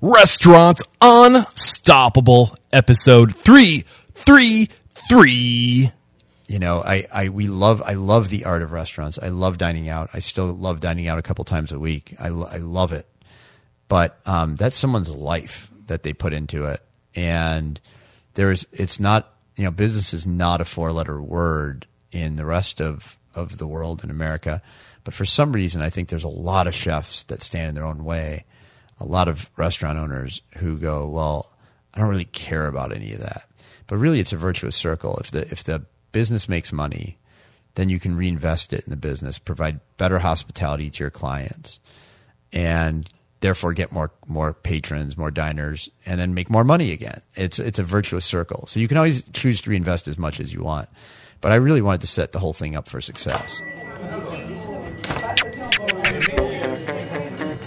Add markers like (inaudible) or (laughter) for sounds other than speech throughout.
Restaurant Unstoppable, episode 333. you know i i we love i love the art of restaurants. I love dining out. I still love dining out a couple times a week. I, I love it. But um, that's someone's life that they put into it. And there's it's not you know business is not a four letter word in the rest of of the world in america. But for some reason i think there's a lot of chefs that stand in their own way a lot of restaurant owners who go well i don't really care about any of that but really it's a virtuous circle if the if the business makes money then you can reinvest it in the business provide better hospitality to your clients and therefore get more more patrons, more diners, and then make more money again. It's it's a virtuous circle. So you can always choose to reinvest as much as you want. But I really wanted to set the whole thing up for success.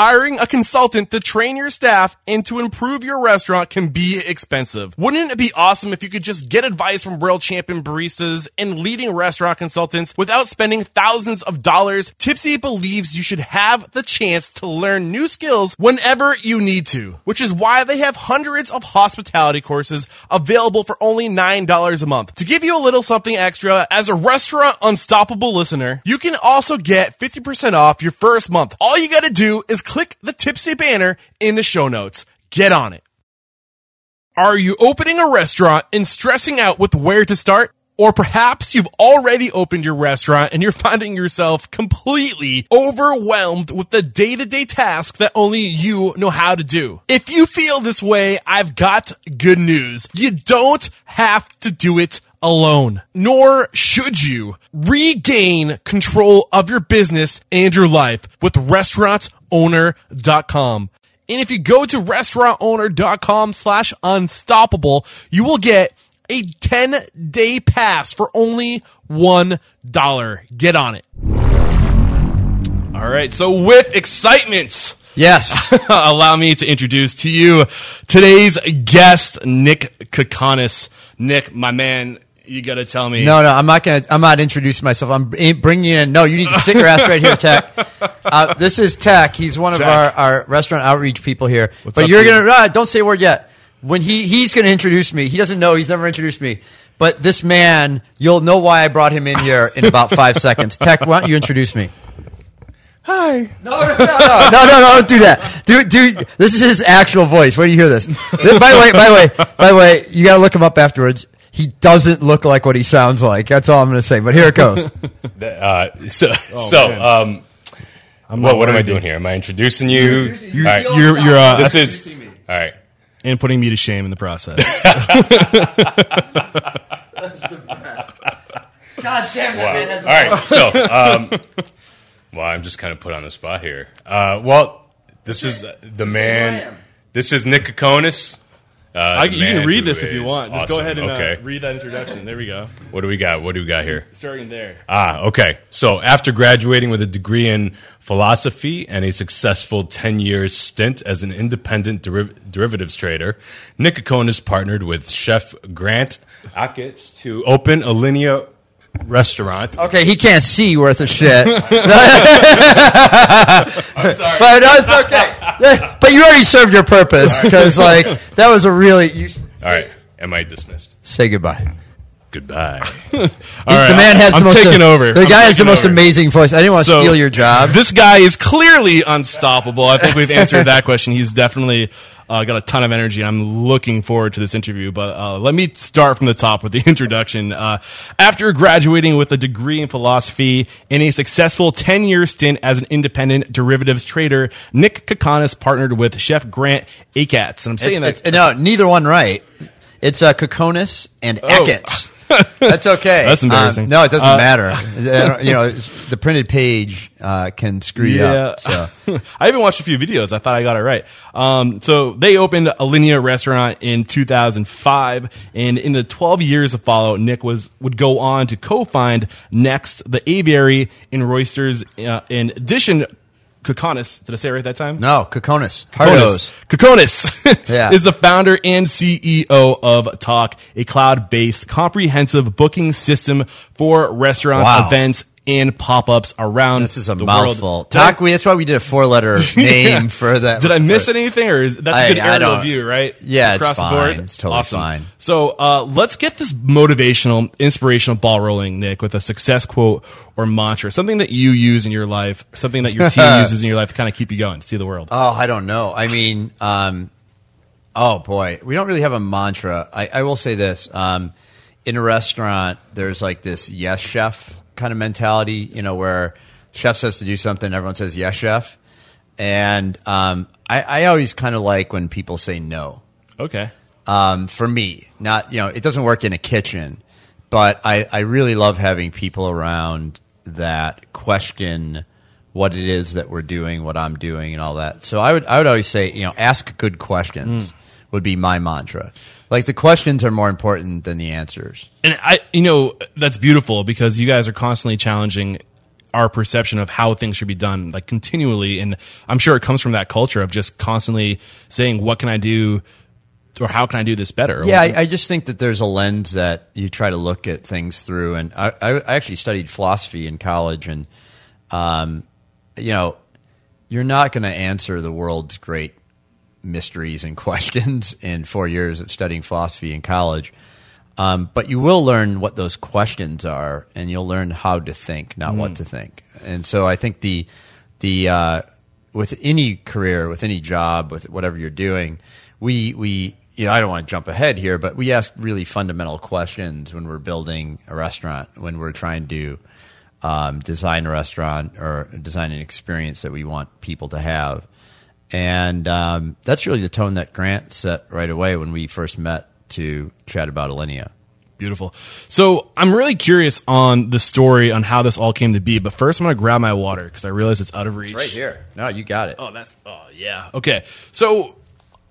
Hiring a consultant to train your staff and to improve your restaurant can be expensive. Wouldn't it be awesome if you could just get advice from world champion baristas and leading restaurant consultants without spending thousands of dollars? Typsy believes you should have the chance to learn new skills whenever you need to, which is why they have hundreds of hospitality courses available for only $9 a month. To give you a little something extra, as a restaurant unstoppable listener, you can also get 50% off your first month. All you gotta do is click the Typsy banner in the show notes. Get on it. Are you opening a restaurant and stressing out with where to start? Or perhaps you've already opened your restaurant and you're finding yourself completely overwhelmed with the day to day task that only you know how to do. If you feel this way, I've got good news. You don't have to do it alone, nor should you regain control of your business and your life with restaurantowner.com. And if you go to restaurantowner.com slash unstoppable, you will get a 10 day pass for only $1. Get on it. All right. So with excitement, Yes. (laughs) allow me to introduce to you today's guest, Nick Kakanis. Nick, my man, you got to tell me. No, no, I'm not gonna. I'm not introducing myself. I'm bringing in. No, you need to sit your ass right here, Tech. (laughs) Uh, this is Tech. He's one of our, our restaurant outreach people here. What's but up, you're dude? gonna uh, don't say a word yet. When he he's gonna introduce me. He doesn't know. He's never introduced me. But this man, you'll know why I brought him in here in about five (laughs) seconds. Tech, why don't you introduce me? Hi. No, no, no, no, no, no, don't do that. Do, do. This is his actual voice. Wait do you hear this? This- by the way, by the way, by the way, you gotta look him up afterwards. He doesn't look like what he sounds like. That's all I'm gonna say. But here it goes. (laughs) Uh, so, so um, I'm what, what am I doing here? Am I introducing you? You're, All right. you're, you're, uh, this is all right. and putting me to shame in the process. (laughs) God damn Wow. All right. So, (laughs) um, well, I'm just kind of put on the spot here. Uh, well, this is the man. This is Nick Kokonas. Uh, I, you can read this if you want. Just go ahead and okay. uh, read that introduction. There we go. what do we got? What do we got here? Starting there. Ah, okay. So after graduating with a degree in philosophy and a successful 10 years stint as an independent deriv- derivatives trader, Nick has partnered with chef Grant Achatz to open Alinea restaurant. Okay, he can't see worth a shit. (laughs) I'm (laughs) sorry. But no, it's okay. But you already served your purpose because, like, that was a really. You, All right. Am I dismissed? say goodbye. Goodbye. (laughs) All right, the man has I'm the most. taking over. The I'm guy has the most over. amazing voice. I didn't want to So, steal your job. This guy is clearly unstoppable. I think we've answered that question. He's definitely uh, got a ton of energy. And I'm looking forward to this interview. But uh, let me start from the top with the (laughs) introduction. Uh, after graduating with a degree in philosophy and a successful 10 year stint as an independent derivatives trader, Nick Kakanis partnered with Chef Grant Akatz. And I'm saying It's, that. it's- no, neither one right. It's uh, Kokonas and Achatz. That's okay. That's embarrassing. Um, no, it doesn't Uh, matter. (laughs) You know, the printed page uh, can screw you up. So. (laughs) I even watched a few videos. I thought I got it right. Um, so they opened Alinea restaurant in 2005, and in the 12 years of follow, Nick was would go on to co-find Next, the Aviary in Roisters. Uh, in addition Kokonis. Did I say it right that time? No, Kokonas. Hardos. Kokonas (laughs) Yeah. (laughs) is the founder and CEO of Tock, a cloud-based comprehensive booking system for restaurants, Wow. events, and pop-ups around This is a the mouthful. world. Tock. We, that's why we did a four-letter (laughs) name for that. Did I miss for- anything, or is that's a I- good I aerial don't- view, right? Yeah, it's across the fine. board. It's totally awesome. fine. So uh, let's get this motivational, inspirational ball rolling, Nick, with a success quote or mantra, something that you use in your life, something that your team (laughs) uses in your life to kind of keep you going, to see the world. Oh, I don't know. I mean, um, oh boy, we don't really have a mantra. I, I will say this: um, in a restaurant, there's like this yes chef kind of mentality, you know, where chef says to do something, everyone says yes chef, and um, I, I always kind of like when people say no. okay. um, for me. Not you know, it doesn't work in a kitchen, but I, I really love having people around that question what it is that we're doing, what I'm doing, and all that. So I would I would always say you know ask good questions would be my mantra. Like the questions are more important than the answers. And I, you know, that's beautiful because you guys are constantly challenging our perception of how things should be done, like continually. And I'm sure it comes from that culture of just constantly saying, "What can I do?" or "How can I do this better?" Yeah, I, I just think that there's a lens that you try to look at things through. And I, I I actually studied philosophy in college, and um, you know, you're not going to answer the world's great mysteries and (laughs) questions in four years of studying philosophy in college. Um, but you will learn what those questions are, and you'll learn how to think, not what to think. And so I think the the uh, with any career, with any job, with whatever you're doing, we we you know I don't want to jump ahead here, but we ask really fundamental questions when we're building a restaurant, when we're trying to um, design a restaurant or design an experience that we want people to have. And um, that's really the tone that Grant set right away when we first met to chat about Alinea. Beautiful. So I'm really curious on the story on how this all came to be. But first, I'm going to grab my water because I realize it's out of reach. It's right here. No, you got it. Oh, that's oh yeah. Okay. So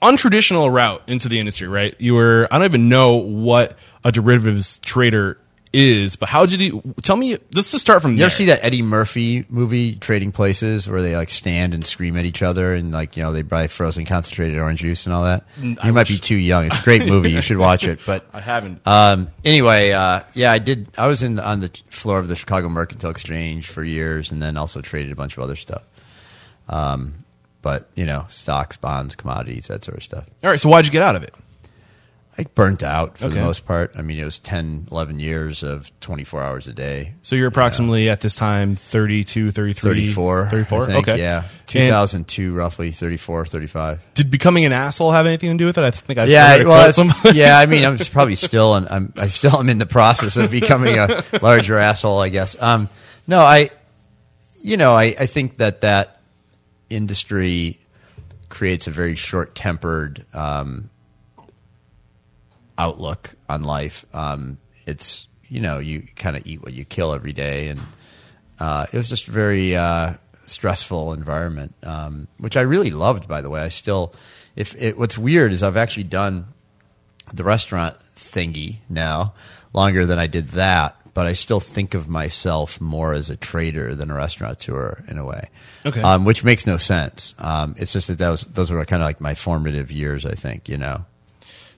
untraditional route into the industry, right? You were I don't even know what a derivatives trader is, but how did you tell me let's just start from You there. ever see that Eddie Murphy movie, Trading Places, where they like stand and scream at each other and like you know they buy frozen concentrated orange juice and all that? You I might be too young. It's a great (laughs) movie. You should watch it. But I haven't. Um, anyway, uh, yeah, I did. I was in on the floor of the Chicago Mercantile Exchange for years, and then also traded a bunch of other stuff. Um, but you know, stocks, bonds, commodities, that sort of stuff. All right, so why'd you get out of it? I burnt out for Okay. the most part. I mean, it was 10, 11 years of 24 hours a day. So you're approximately at this time 32, 33, 34. 34. I think, okay. Yeah. And 2002, roughly 34, 35. did becoming an asshole have anything to do with it? I think I Yeah, well, quote it's- somebody. yeah. I mean, I'm probably still, and I'm, I still am in the process of becoming a (laughs) larger asshole, I guess. Um, no, I, you know, I, I think that that industry creates a very short-tempered um, outlook on life. Um, it's you know, you kind of eat what you kill every day, and uh, it was just a very uh, stressful environment, um, which I really loved. By the way, I still, if it, what's weird is I've actually done the restaurant thingy now longer than I did that, but I still think of myself more as a trader than a restaurateur in a way. Okay. um, which makes no sense. Um, it's just that those those were kind of like my formative years. I think you know.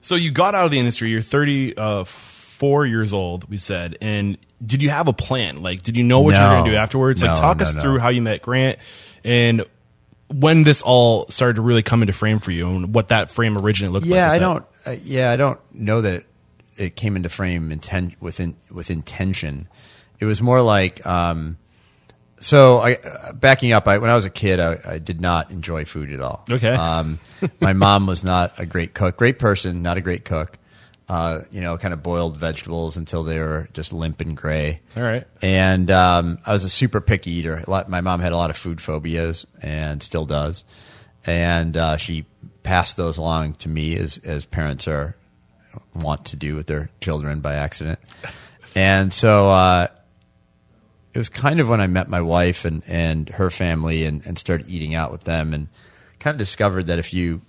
So you got out of the industry. You're 34 years old. We said, and did you have a plan? Like, did you know what you were going to do afterwards? Like, talk no, us no. through how you met Grant and when this all started to really come into frame for you, and what that frame originally looked like. Yeah, I don't. Uh, yeah, I don't know that it, it came into frame inten- with in, with intention. It was more like. Um, so, I, uh, backing up, I, when I was a kid, I, I did not enjoy food at all. Okay. Um, (laughs) my mom was not a great cook. Great person, not a great cook. Uh, you know, kind of boiled vegetables until they were just limp and gray. All right. And um, I was a super picky eater. A lot, my mom had a lot of food phobias and still does. And uh, she passed those along to me as, as parents are want to do with their children by accident. (laughs) And so uh, it was kind of when I met my wife and, and her family and, and started eating out with them and kind of discovered that if you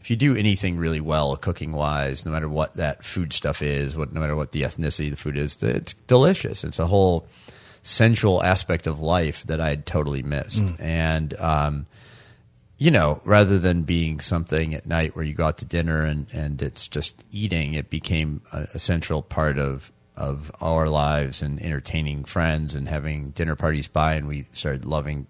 if you do anything really well cooking wise, no matter what that food stuff is, what no matter what the ethnicity of the food is, it's delicious. It's a whole sensual aspect of life that I had totally missed. And um, you know, rather than being something at night where you go out to dinner and, and it's just eating, it became a, a central part of of our lives and entertaining friends and having dinner parties by. And we started loving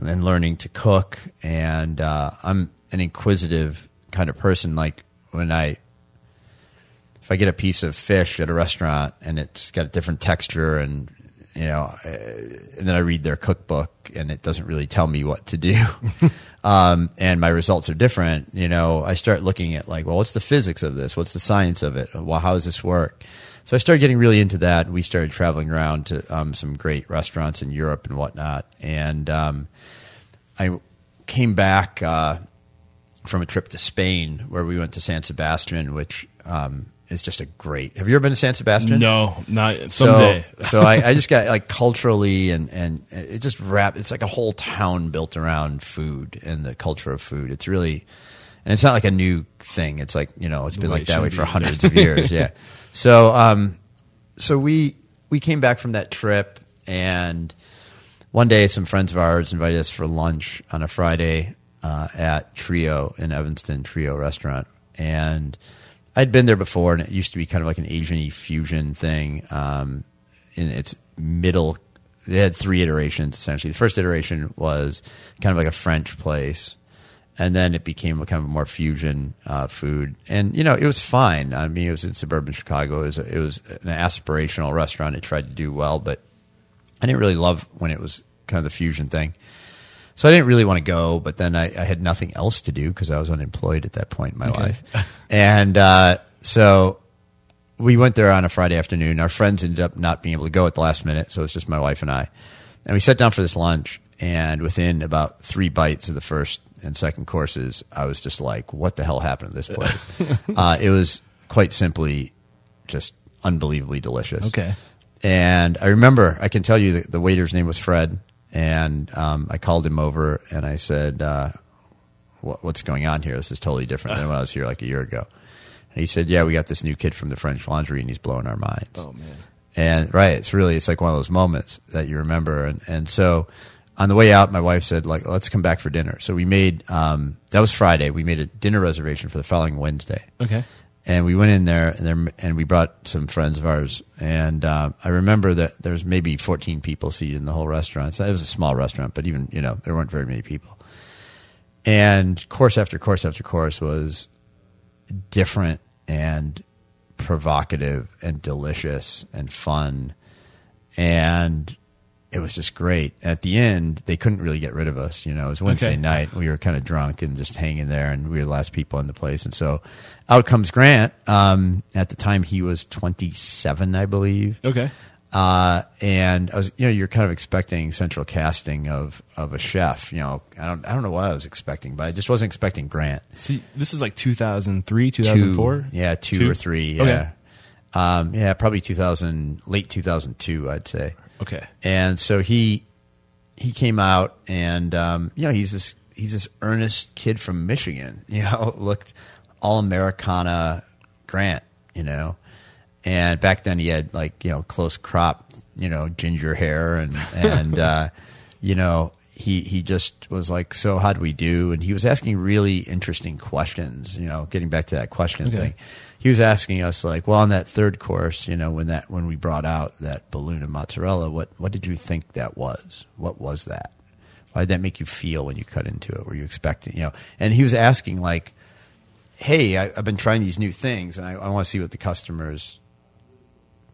and learning to cook. And uh, I'm an inquisitive kind of person. Like when I, if I get a piece of fish at a restaurant and it's got a different texture and you know, uh, and then I read their cookbook and it doesn't really tell me what to do. (laughs) um, and my results are different. You know, I start looking at like, well, what's the physics of this? What's the science of it? Well, how does this work? So I started getting really into that, and we started traveling around to um, some great restaurants in Europe and whatnot. And um, I came back uh, from a trip to Spain where we went to San Sebastian, which um, is just a great. Have you ever been to San Sebastian? No, not someday. So, so I, I just got like culturally and and it just wrapped. It's like a whole town built around food and the culture of food. It's really, and it's not like a new thing. It's like you know, it's been like it that way be. for hundreds of years. (laughs) Yeah. So um, so we we came back from that trip and one day some friends of ours invited us for lunch on a Friday uh, at Trio in Evanston, Trio restaurant, and I'd been there before, and it used to be kind of like an Asian fusion thing. Um, in its middle, they had three iterations essentially. The first iteration was kind of like a French place, and then it became a kind of more fusion uh, food. And you know, it was fine. I mean, it was in suburban Chicago. It was, it was an aspirational restaurant. It tried to do well, but I didn't really love when it was kind of the fusion thing. So I didn't really want to go, but then I, I had nothing else to do because I was unemployed at that point in my life. And uh, so we went there on a Friday afternoon. Our friends ended up not being able to go at the last minute, so it was just my wife and I. And we sat down for this lunch, and within about three bites of the first and second courses, I was just like, "What the hell happened to this place?" (laughs) uh, it was quite simply just unbelievably delicious. Okay. And I remember, I can tell you that the waiter's name was Fred, and um, I called him over and I said, uh, what, "What's going on here? This is totally different than when I was here like a year ago." And he said, "Yeah, we got this new kid from the French Laundry, and he's blowing our minds." Oh man. And right, it's really it's like one of those moments that you remember. And and so on the way out, my wife said like, let's come back for dinner. So we made um, that was Friday. We made a dinner reservation for the following Wednesday. Okay. And we went in there and there and we brought some friends of ours. And um, I remember that there was maybe 14 people seated in the whole restaurant. So it was a small restaurant, but even you know there weren't very many people. And course after course after course was different and provocative and delicious and fun. And it was just great. At the end, they couldn't really get rid of us. You know, it was Wednesday Okay. night. We were kind of drunk and just hanging there, and we were the last people in the place. And so, out comes Grant. Um, at the time, he was 27, I believe. Okay. Uh, and I was, you know, you're kind of expecting central casting of of a chef. You know, I don't, I don't know what I was expecting, but I just wasn't expecting Grant. So this is like 2003, 2004. Two, yeah, two, or three. Yeah, Okay. um, yeah, probably 2000, late 2002, I'd say. Okay. And so he he came out, and um, you know, he's this he's this earnest kid from Michigan. (laughs) You know, looked all Americana Grant. You know, and back then he had like you know close crop, you know, ginger hair, and (laughs) and uh, you know he he just was like, so how do we do? And he was asking really interesting questions. You know, getting back to that question Okay. thing he was asking us like, well, on that third course, you know, when that when we brought out that balloon of mozzarella, what what did you think that was? What was that? Why did that make you feel when you cut into it? Were you expecting, you know? And he was asking like, hey, I, I've been trying these new things, and I, I want to see what the customers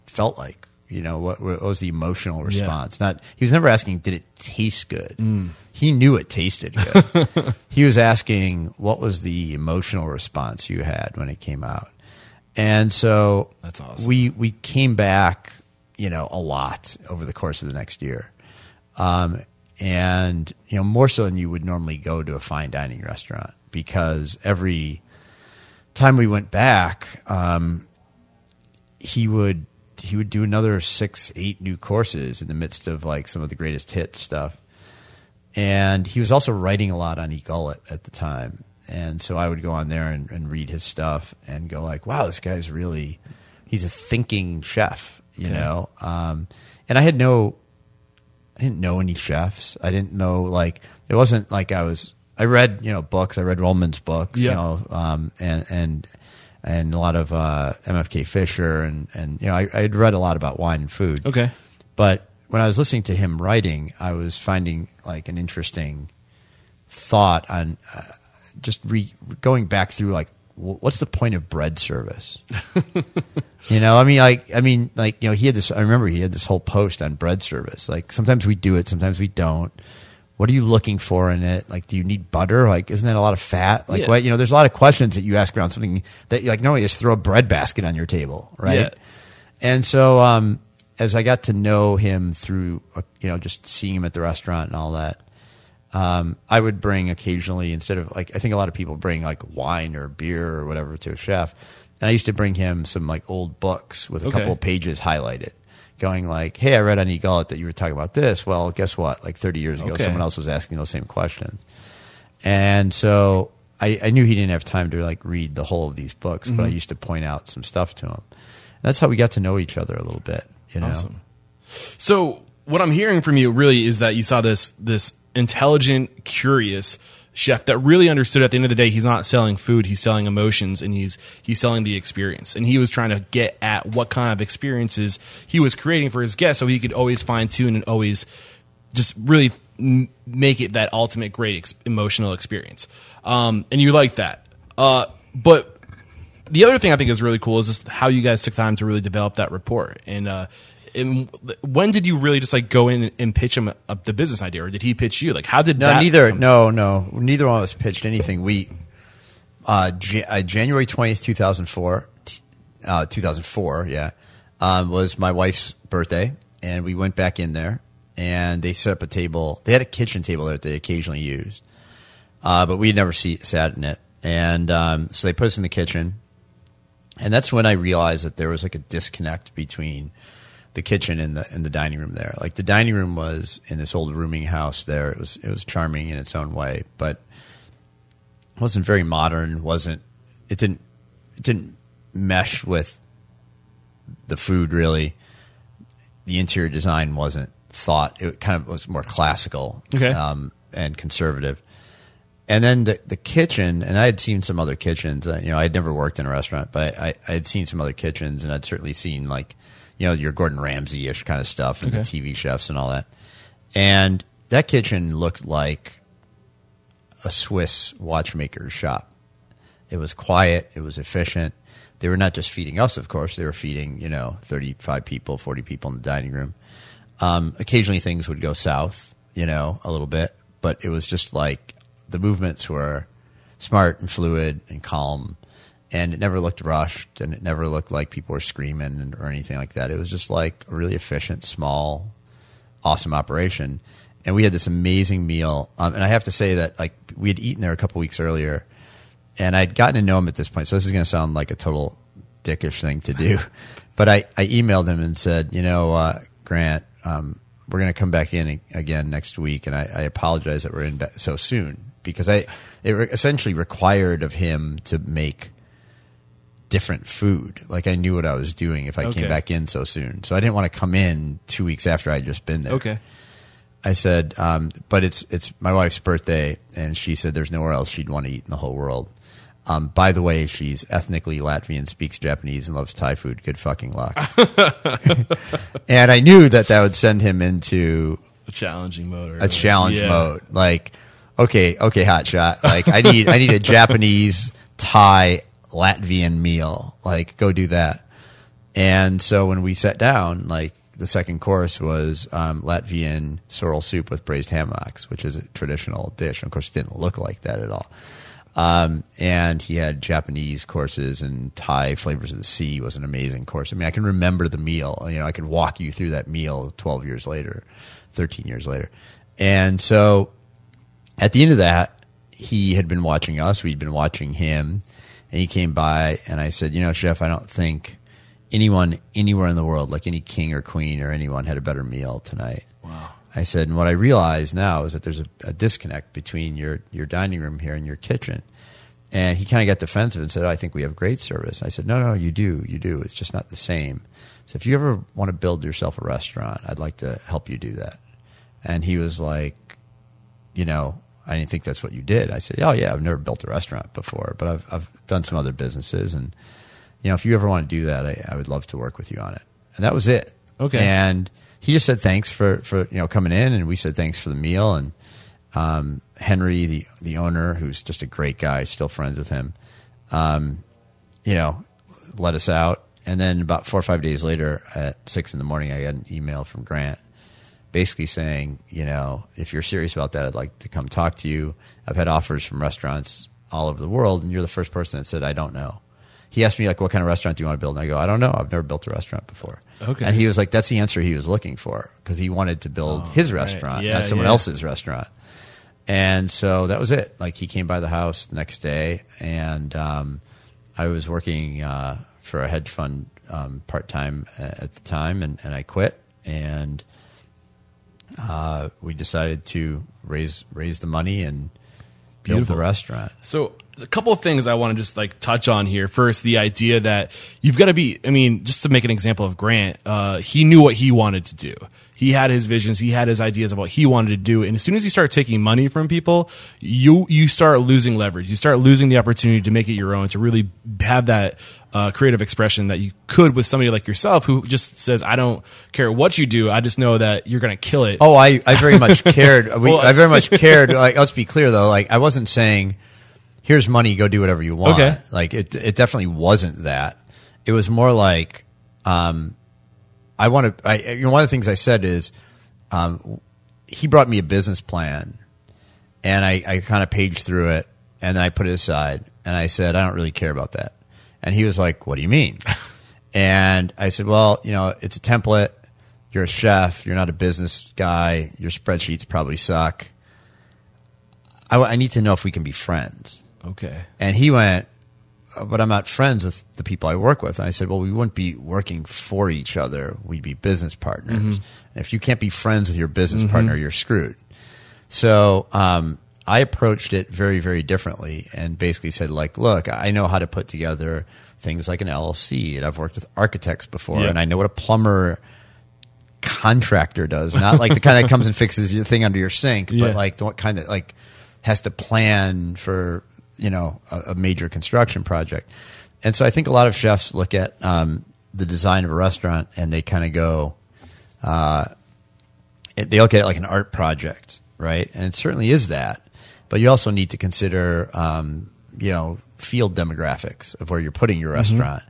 felt like. You know, what, what was the emotional response? Not he was never asking, did it taste good? Mm. He knew it tasted good. (laughs) he was asking, what was the emotional response you had when it came out? And so That's awesome. We we came back, you know, a lot over the course of the next year, um, and you know more so than you would normally go to a fine dining restaurant because every time we went back, um, he would he would do another six eight new courses in the midst of like some of the greatest hit stuff. And he was also writing a lot on eGullet at the time and so i would go on there and, and read his stuff and go like wow this guy's really he's a thinking chef you Okay. know um, and I had no, I didn't know any chefs. I didn't know like it wasn't like I was. I read you know books. I read Ruhlman's books. You know, um, and and and a lot of uh, MFK Fisher and and you know I I'd read a lot about wine and food. Okay. But when I was listening to him writing, I was finding like an interesting thought on uh, just re- going back through like what's the point of bread service? (laughs) you know, I mean, like, I mean, like, you know, he had this. I remember he had this whole post on bread service. Like, sometimes we do it, sometimes we don't. What are you looking for in it? Like, do you need butter? Like, isn't that a lot of fat? Like, Yeah. what? You know, there's a lot of questions that you ask around something that you like. No, you just throw a bread basket on your table, right? Yeah. And so, um, as I got to know him through, uh, you know, just seeing him at the restaurant and all that, um, I would bring occasionally instead of like I think a lot of people bring like wine or beer or whatever to a chef, and I used to bring him some like old books with a Okay. couple of pages highlighted, going like, "Hey, I read on eGullet that you were talking about this. Well, guess what? Like 30 years ago, Okay. someone else was asking those same questions." And so I, I knew he didn't have time to like read the whole of these books, but I Mm-hmm. used to point out some stuff to him. And That's how we got to know each other a little bit. You know, Awesome. So what I'm hearing from you really is that you saw this this intelligent, curious chef that really understood at the end of the day he's not selling food, he's selling emotions and he's he's selling the experience. And he was trying to get at what kind of experiences he was creating for his guests so he could always fine tune and always just really make it that ultimate great ex- emotional experience. Um, and you like that. Uh, but the other thing I think is really cool is just how you guys took time to really develop that rapport. And, uh, and when did you really just like go in and pitch him a, the business idea, or did he pitch you? Like, how did No, that neither. come- No, no, neither one of us pitched anything. We uh, J- uh, January twentieth, two thousand four, uh, two thousand four. Yeah, um, was my wife's birthday, and we went back in there, and they set up a table. They had a kitchen table that they occasionally used, uh, but we had never see, sat in it, and um, so they put us in the kitchen, and that's when I realized that there was like a disconnect between the kitchen and the and the dining room there. Like the dining room was in this old rooming house there. It was it was charming in its own way, but wasn't very modern. wasn't It didn't it didn't mesh with the food really. The interior design wasn't thought. It kind of was more classical Okay. um, and conservative. And then the the kitchen, and I had seen some other kitchens. Uh, you know, I had never worked in a restaurant, but I, I had seen some other kitchens, and I'd certainly seen like, you know, your Gordon Ramsay ish kind of stuff, and the TV chefs and all that. And that kitchen looked like a Swiss watchmaker's shop. It was quiet. It was efficient. They were not just feeding us, of course. They were feeding, you know, 35 people, 40 people in the dining room. Um, occasionally things would go south, you know, a little bit, but it was just like the movements were smart and fluid and calm. And it never looked rushed and it never looked like people were screaming or anything like that. It was just like a really efficient, small, awesome operation. And we had this amazing meal. Um, and I have to say that like we had eaten there a couple weeks earlier, and I'd gotten to know him at this point. So this is going to sound like a total dickish thing to do, (laughs) but I, I emailed him and said, you know, uh, Grant, um, we're going to come back in again next week, and I, I apologize that we're in so soon because I it re- essentially required of him to make different food. Like I knew what I was doing if I Okay. came back in so soon. So I didn't want to come in two weeks after I'd just been there. Okay. I said, um, but it's it's my wife's birthday, and she said there's nowhere else she'd want to eat in the whole world. Um, by the way, she's ethnically Latvian, speaks Japanese, and loves Thai food. Good fucking luck. (laughs) and I knew that that would send him into A challenging mode. Or a challenge Yeah. mode. Like, okay, okay, hot shot. Like, I need I need a (laughs) Japanese, Thai, Latvian meal. Like, go do that. And so when we sat down, like the second course was um, Latvian sorrel soup with braised ham hocks, which is a traditional dish. Of course, it didn't look like that at all. Um, and he had Japanese courses and Thai flavors of the sea was an amazing course. I mean, I can remember the meal. You know, I could walk you through that meal 12 years later, 13 years later. And so at the end of that, he had been watching us. We'd been watching him. And he came by and I said, You know, Chef, I don't think anyone anywhere in the world, like any king or queen or anyone, had a better meal tonight. Wow. I said, and what I realize now is that there's a, a disconnect between your, your dining room here and your kitchen. And he kind of got defensive and said, oh, I think we have great service. I said, No, no, you do. You do. It's just not the same. So if you ever want to build yourself a restaurant, I'd like to help you do that. And he was like, You know, I didn't think that's what you did. I said, Oh, yeah, I've never built a restaurant before, but I've, I've done some other businesses. And, you know, if you ever want to do that, I, I would love to work with you on it. And that was it. Okay. And he just said thanks for, for you know coming in, and we said thanks for the meal. And um, Henry, the the owner, who's just a great guy, still friends with him, um, you know, let us out. And then about four or five days later, at six in the morning, I got an email from Grant, basically saying, you know, if you're serious about that, I'd like to come talk to you. I've had offers from restaurants all over the world, and you're the first person that said I don't know. He asked me like, "What kind of restaurant do you want to build?" And I go, "I don't know. I've never built a restaurant before." Okay. And he was like, "That's the answer he was looking for because he wanted to build his restaurant, Oh, Yeah, not someone yeah. else's restaurant." And so that was it. Like he came by the house the next day, and um, I was working uh, for a hedge fund um, part time at the time, and, and I quit. And uh, we decided to raise raise the money and build Beautiful. the restaurant. So a couple of things I want to just like touch on here. First, the idea that you've got to be. I mean, just to make an example of Grant, uh, he knew what he wanted to do. He had his visions. He had his ideas of what he wanted to do. And as soon as you start taking money from people, you you start losing leverage. You start losing the opportunity to make it your own. To really have that uh, creative expression that you could with somebody like yourself, who just says, "I don't care what you do. I just know that you're going to kill it." Oh, I, I very much (laughs) cared. We, Well, I very much (laughs) cared. Like, let's be clear though. Like, I wasn't saying, "Here's money, go do whatever you want." Okay. Like, it it definitely wasn't that. It was more like, um, I want to. I, you know, one of the things I said is, um, he brought me a business plan, and I, I kind of paged through it, and then I put it aside, and I said, I don't really care about that. And he was like, What do you mean? (laughs) and I said, Well, you know, it's a template. You're a chef. You're not a business guy. Your spreadsheets probably suck. I, I need to know if we can be friends. okay. And he went, uh, but I'm not friends with the people I work with. And I said, well, we wouldn't be working for each other. We'd be business partners. Mm-hmm. And if you can't be friends with your business mm-hmm. partner, you're screwed. So um, I approached it very, very differently and basically said, like, look, I know how to put together things like an LLC, and I've worked with architects before, Yeah. and I know what a plumber contractor does, not like the kind that comes and fixes your thing under your sink, Yeah. but like the kind that like has to plan for you know a, a major construction project. And so I think a lot of chefs look at um, the design of a restaurant and they kind of go, uh, it, they look at it like an art project, right? And it certainly is that, but you also need to consider, um, you know, field demographics of where you're putting your restaurant.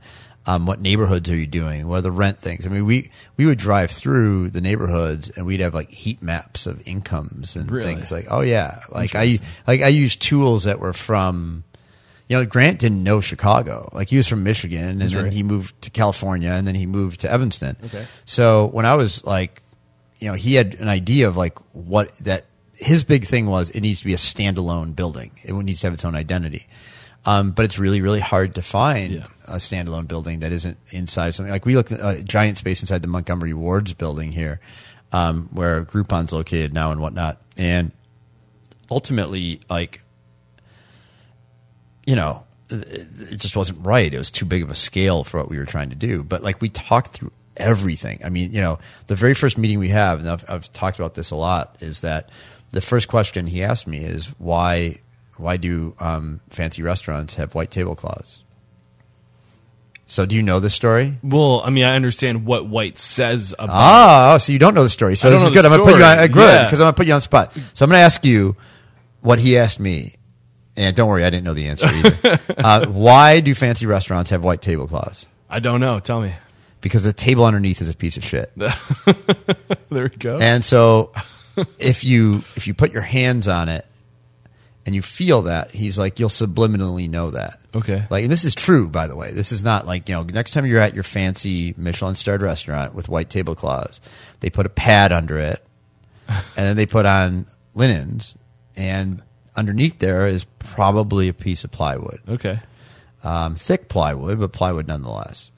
Um, what neighborhoods are you doing? What are the rent things? I mean, we we would drive through the neighborhoods and we'd have like heat maps of incomes and Really? things like, oh yeah, like I like I used tools that were from you know, Grant didn't know Chicago. Like he was from Michigan, and then right. he moved to California, and then he moved to Evanston. Okay. So when I was like, you know, he had an idea of like what that his big thing was. It needs to be a standalone building. It needs to have its own identity. Um, but it's really, really hard to find Yeah. a standalone building that isn't inside something. Like we looked at a giant space inside the Montgomery Wards building here, um, where Groupon's located now and whatnot. And ultimately, like you know, it it just wasn't right. It was too big of a scale for what we were trying to do. But like we talked through everything. I mean, you know, the very first meeting we have, and I've, I've talked about this a lot, is that the first question he asked me is why why do um, fancy restaurants have white tablecloths? So do you know this story? Well, I mean, I understand what White says about. Ah, oh, so you don't know the story. So this is good. I'm going to put you on uh, good Yeah. because I'm going to put you on the spot. So I'm going to ask you what he asked me. And don't worry, I didn't know the answer either. (laughs) uh, why do fancy restaurants have white tablecloths? I don't know. Tell me. Because the table underneath is a piece of shit. (laughs) There we go. And so (laughs) if you if you put your hands on it and you feel that, he's like you'll subliminally know that. Okay. Like and this is true by the way. This is not like, you know, next time you're at your fancy Michelin starred restaurant with white tablecloths, they put a pad under it (laughs) and then they put on linens and underneath there is probably a piece of plywood okay. um, thick plywood, but plywood nonetheless.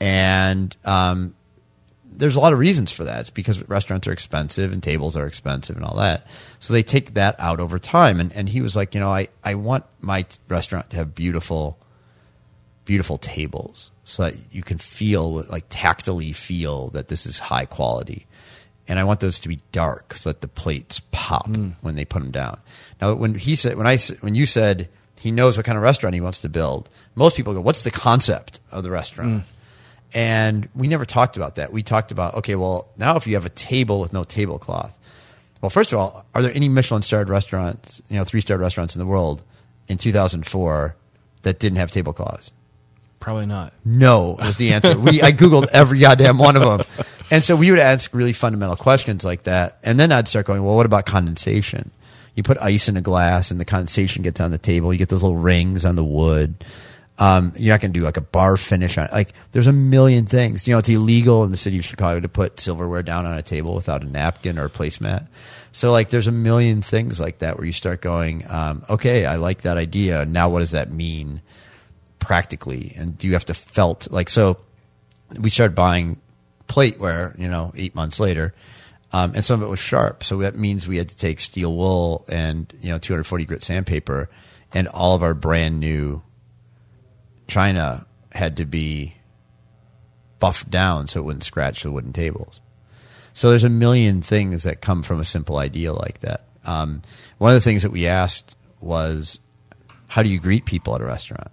And um, there's a lot of reasons for that. It's because restaurants are expensive and tables are expensive and all that. So they take that out over time. And, and he was like, you know, I, I want my t- restaurant to have beautiful, beautiful tables so that you can feel, like tactily feel that this is high quality. And I want those to be dark so that the plates pop hmm. when they put them down. Now, when he said, when I, when you said he knows what kind of restaurant he wants to build, most people go, what's the concept of the restaurant? Hmm. And we never talked about that. We talked about, okay, well, now if you have a table with no tablecloth, well, first of all, are there any Michelin starred restaurants, you know, three star restaurants in the world in 2004 that didn't have tablecloths? Probably not. No was the answer. We I googled every goddamn one of them, and so we would ask really fundamental questions like that, and then I'd start going, well, what about condensation? You put ice in a glass, and the condensation gets on the table. You get those little rings on the wood. Um, you're not going to do like a bar finish on it. Like there's a million things. You know, it's illegal in the city of Chicago to put silverware down on a table without a napkin or a placemat. So like there's a million things like that where you start going, um, okay, I like that idea. Now what does that mean? practically and do you have to felt like so we started buying plateware you know eight months later um, and some of it was sharp so that means we had to take steel wool and you know 240 grit sandpaper and all of our brand new china had to be buffed down so it wouldn't scratch the wooden tables so there's a million things that come from a simple idea like that um, one of the things that we asked was how do you greet people at a restaurant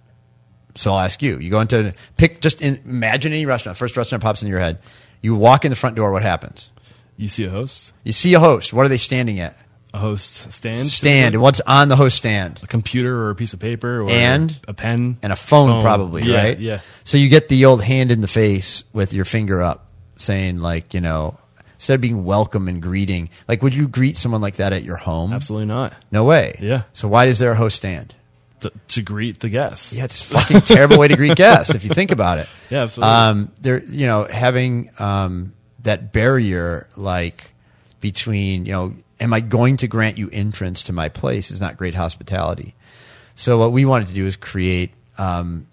so I'll ask you. You go into pick just in, imagine any restaurant. First restaurant pops into your head. You walk in the front door. What happens? You see a host, You see a host. What are they standing at? A host stand, Stand. What's on the host stand? a computer or a piece of paper, or And? a pen And a phone, probably, Yeah, right? Yeah. So you get the old hand in the face with your finger up, saying like, you know, instead of being welcome and greeting, like, would you greet someone like that at your home? Absolutely not. No way. Yeah. So why is there a host stand? To, to greet the guests. Yeah, it's a fucking terrible way to greet (laughs) guests if you think about it. Yeah, absolutely. Um, there, you know, having um, that barrier, like between, you know, am I going to grant you entrance to my place is not great hospitality. So what we wanted to do is create um,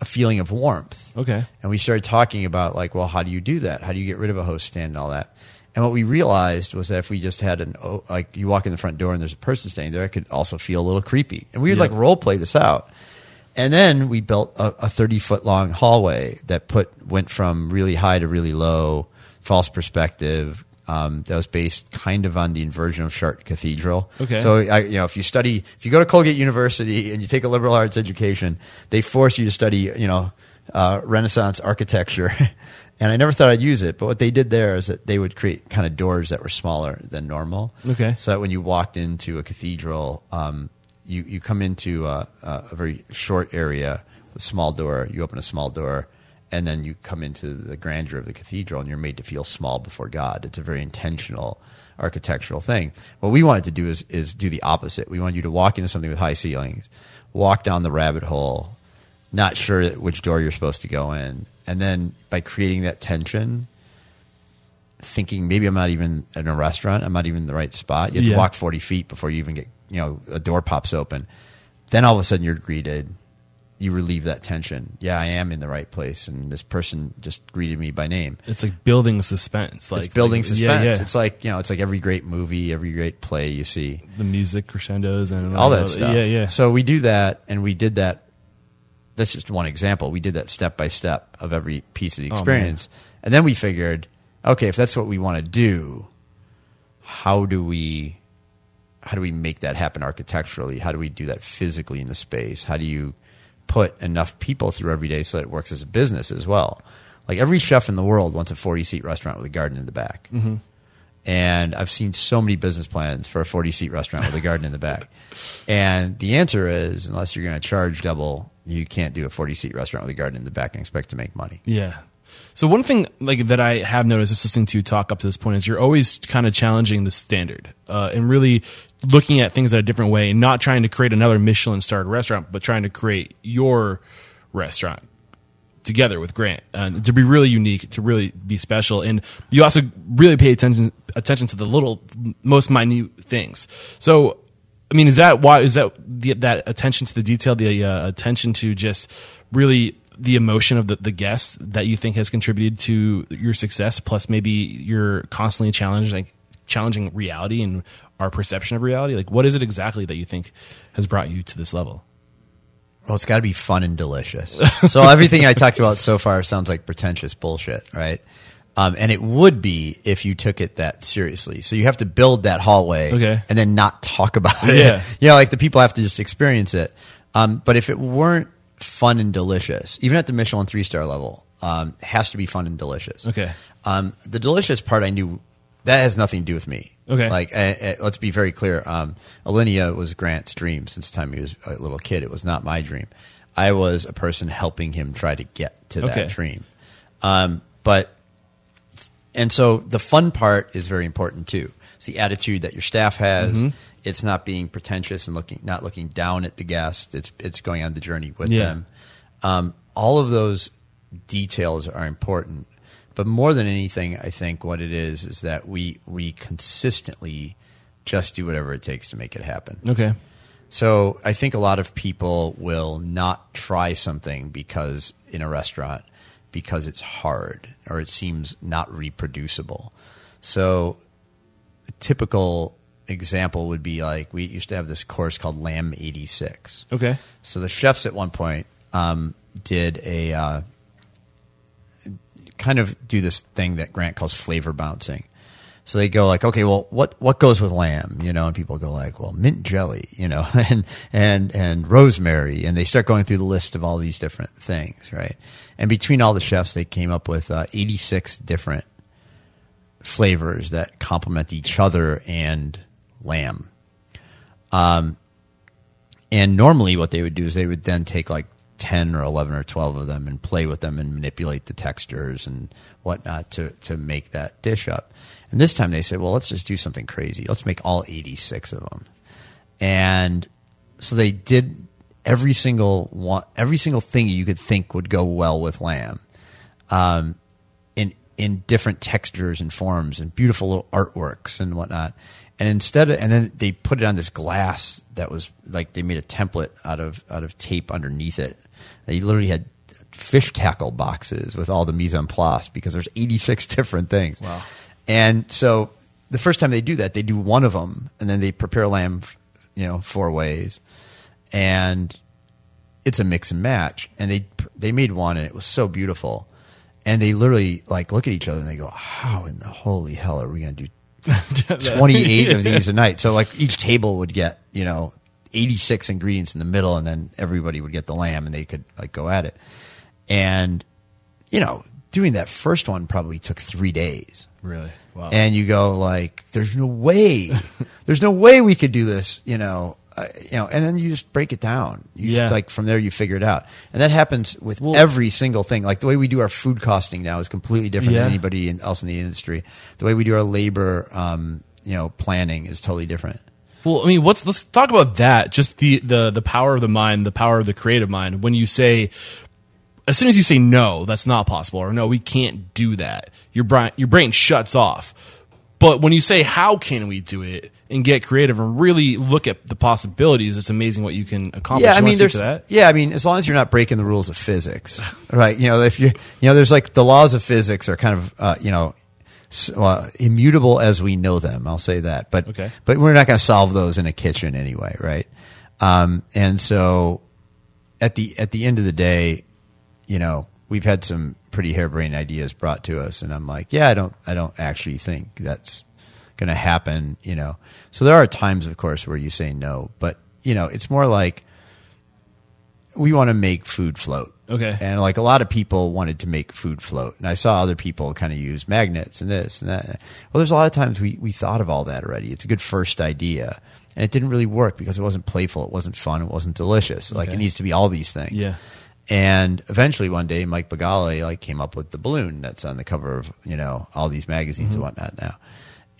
a feeling of warmth. Okay. And we started talking about like, well, how do you do that? How do you get rid of a host stand and all that? And what we realized was that if we just had an oh, like you walk in the front door and there's a person standing there, it could also feel a little creepy. And we would Yep. like role play this out. And then we built a, a 30 foot long hallway that put went from really high to really low, false perspective. Um, that was based kind of on the inversion of Chartres Cathedral. Okay. So I, you know, if you study, if you go to Colgate University and you take a liberal arts education, they force you to study, you know, uh, Renaissance architecture. (laughs) and I never thought I'd use it, but what they did there is that they would create kind of doors that were smaller than normal. Okay. So that when you walked into a cathedral, um, you you come into a, a, a very short area, a small door. You open a small door. And then you come into the grandeur of the cathedral, and you're made to feel small before God. It's a very intentional architectural thing. What we wanted to do is is do the opposite. We wanted you to walk into something with high ceilings, walk down the rabbit hole, not sure which door you're supposed to go in, and then by creating that tension, thinking maybe I'm not even in a restaurant, I'm not even in the right spot. You have Yeah. to walk 40 feet before you even get you know a door pops open. Then all of a sudden you're greeted. You relieve that tension. Yeah, I am in the right place, and this person just greeted me by name It's like building suspense. Like it's building like- suspense. Yeah, yeah. It's like you know, it's like every great movie, every great play you see, the music crescendos and all uh, that stuff. Yeah, yeah. So we do that, and we did that. That's just one example. We did that step by step of every piece of the Oh, experience, and then we figured, okay, if that's what we want to do, how do we, how do we make that happen architecturally? How do we do that physically in the space? How do you put enough people through every day so that it works as a business as well? Like every chef in the world wants a forty seat restaurant with a garden in the back. Mm-hmm. And I've seen so many business plans for a 40 seat restaurant with a garden in the back. (laughs) And the answer is unless you're going to charge double, you can't do a 40 seat restaurant with a garden in the back and expect to make money. Yeah. So one thing like that I have noticed just listening to you talk up to this point is you're always kind of challenging the standard uh, and really looking at things in a different way and not trying to create another Michelin starred restaurant, but trying to create your restaurant together with Grant to be really unique, to really be special, and you also really pay attention attention to the little, most minute things. So, I mean, is that why? Is that the, that attention to the detail, the uh, attention to just really the emotion of the, the guests that you think has contributed to your success, plus maybe you're constantly challenged, like challenging reality and our perception of reality? Like, what is it exactly that you think has brought you to this level? Well, it's got to be fun and delicious. (laughs) so everything I talked about so far sounds like pretentious bullshit, right? Um, and it would be if you took it that seriously. So you have to build that hallway Okay. and then not talk about it. Yeah. (laughs) You know, like the people have to just experience it. Um, but if it weren't fun and delicious, even at the Michelin three star level, um, has to be fun and delicious. Okay. Um, the delicious part I knew that has nothing to do with me. Okay. Like, uh, uh, let's be very clear. Um, Alinea was Grant's dream since the time he was a little kid. It was not my dream. I was a person helping him try to get to Okay. that dream. Um, but and so the fun part is very important too. It's the attitude that your staff has. Mm-hmm. It's not being pretentious and looking not looking down at the guest. It's it's going on the journey with Yeah. them. Um, all of those details are important, but more than anything, I think what it is is that we we consistently just do whatever it takes to make it happen. Okay. So I think a lot of people will not try something because in a restaurant because it's hard or it seems not reproducible. So a typical example would be like we used to have this course called Lamb 86. Okay. So the chefs at one point um, did a uh, kind of do this thing that Grant calls flavor bouncing. So they go like, okay, well, what what goes with lamb? You know, and people go like, well, mint jelly, you know, (laughs) and and and rosemary, and they start going through the list of all these different things, right? And between all the chefs, they came up with uh, 86 different flavors that complement each other and lamb. Um, and normally, what they would do is they would then take like 10 or 11 or 12 of them and play with them and manipulate the textures and whatnot to, to make that dish up. And this time they said, well, let's just do something crazy. Let's make all 86 of them. And so they did every single one, every single thing you could think would go well with lamb. Um, in in different textures and forms and beautiful little artworks and whatnot. And instead of, and then they put it on this glass that was like they made a template out of out of tape underneath it. They literally had fish tackle boxes with all the mise en place because there's 86 (laughs) different things. Wow. And so the first time they do that, they do one of them and then they prepare lamb, you know, four ways. And it's a mix and match. And they they made one and it was so beautiful. And they literally like look at each other and they go, "How in the holy hell are we going to do (laughs) 28 of these a night?" So like each table would get, you know, 86 ingredients in the middle and then everybody would get the lamb and they could like go at it. And you know, doing that first one probably took 3 days Really? Wow. and you go like, "There's no way, there's no way we could do this," you know, uh, you know, and then you just break it down. You Yeah. just, like from there you figure it out, and that happens with every single thing. Like the way we do our food costing now is completely different Yeah. than anybody in, else in the industry. The way we do our labor, um, you know, planning is totally different. Well, I mean, what's let's talk about that. Just the the the power of the mind, the power of the creative mind. When you say, as soon as you say no, that's not possible, or no, we can't do that, your brain your brain shuts off. But when you say, how can we do it, and get creative and really look at the possibilities, it's amazing what you can accomplish. Yeah, I mean, there's that. yeah, I mean, as long as you're not breaking the rules of physics, (laughs) right? You know, if you you know, there's like the laws of physics are kind of uh, you know immutable as we know them. I'll say that, but Okay. but we're not going to solve those in a kitchen anyway, right? Um, and so at the at the end of the day, you know, we've had some pretty harebrained ideas brought to us, and I'm like, yeah, I don't I don't actually think that's going to happen, you know. So there are times, of course, where you say no, but you know, it's more like we want to make food float. Okay. And like a lot of people wanted to make food float. And I saw other people kind of use magnets and this and that. Well, there's a lot of times we, we thought of all that already. It's a good first idea. And it didn't really work because it wasn't playful, it wasn't fun, it wasn't delicious. Like it needs to be all these things. Yeah. And eventually one day Mike Bagale like came up with the balloon that's on the cover of, you know, all these magazines and mm-hmm. whatnot now.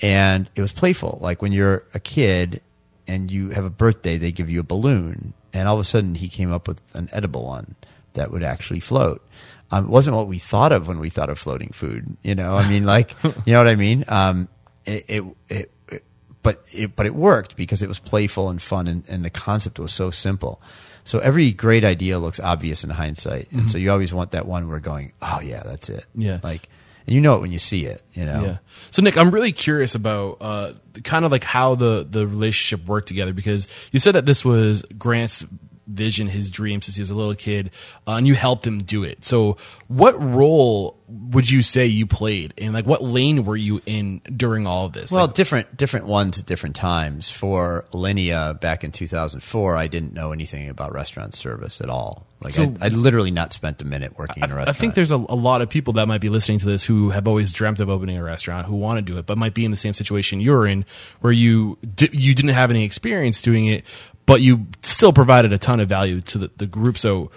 And it was playful. Like when you're a kid and you have a birthday, they give you a balloon. And all of a sudden he came up with an edible one that would actually float. Um, it wasn't what we thought of when we thought of floating food. You know, I mean, like, (laughs) you know what I mean? Um, it, it, it, it- but it, but it worked because it was playful and fun and, and the concept was so simple. So every great idea looks obvious in hindsight, and so you always want that one where going, oh yeah, that's it. Mm-hmm. Yeah. like, and you know it when you see it. You know, Yeah. So Nick, I'm really curious about uh, kind of like how the the relationship worked together because you said that this was Grant's vision, his dream since he was a little kid, uh, and you helped him do it. So, what role would you say you played, and like what lane were you in during all of this? Well, Like, different different ones at different times. For Linea back in 2004, I didn't know anything about restaurant service at all. Like So- I, I literally not spent a minute working in a I restaurant. I think there's a, a lot of people that might be listening to this who have always dreamt of opening a restaurant, who want to do it, but might be in the same situation you're in, where you di- you didn't have any experience doing it, but you still provided a ton of value to the, the group. So,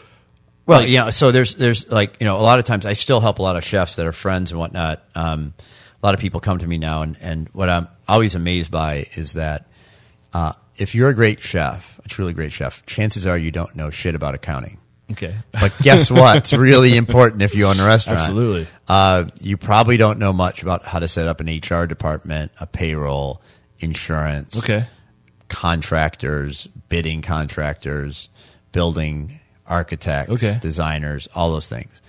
Well, Like- know, so there's there's like you know a lot of times I still help a lot of chefs that are friends and whatnot. Um, a lot of people come to me now, and and what I'm always amazed by is that uh, if you're a great chef, a truly great chef, chances are you don't know shit about accounting. okay, But guess what? It's (laughs) really important if you own a restaurant. Absolutely. Uh, you probably don't know much about how to set up an HR department, a payroll, insurance okay, contractors, bidding contractors, building architects, Okay. designers, all those things.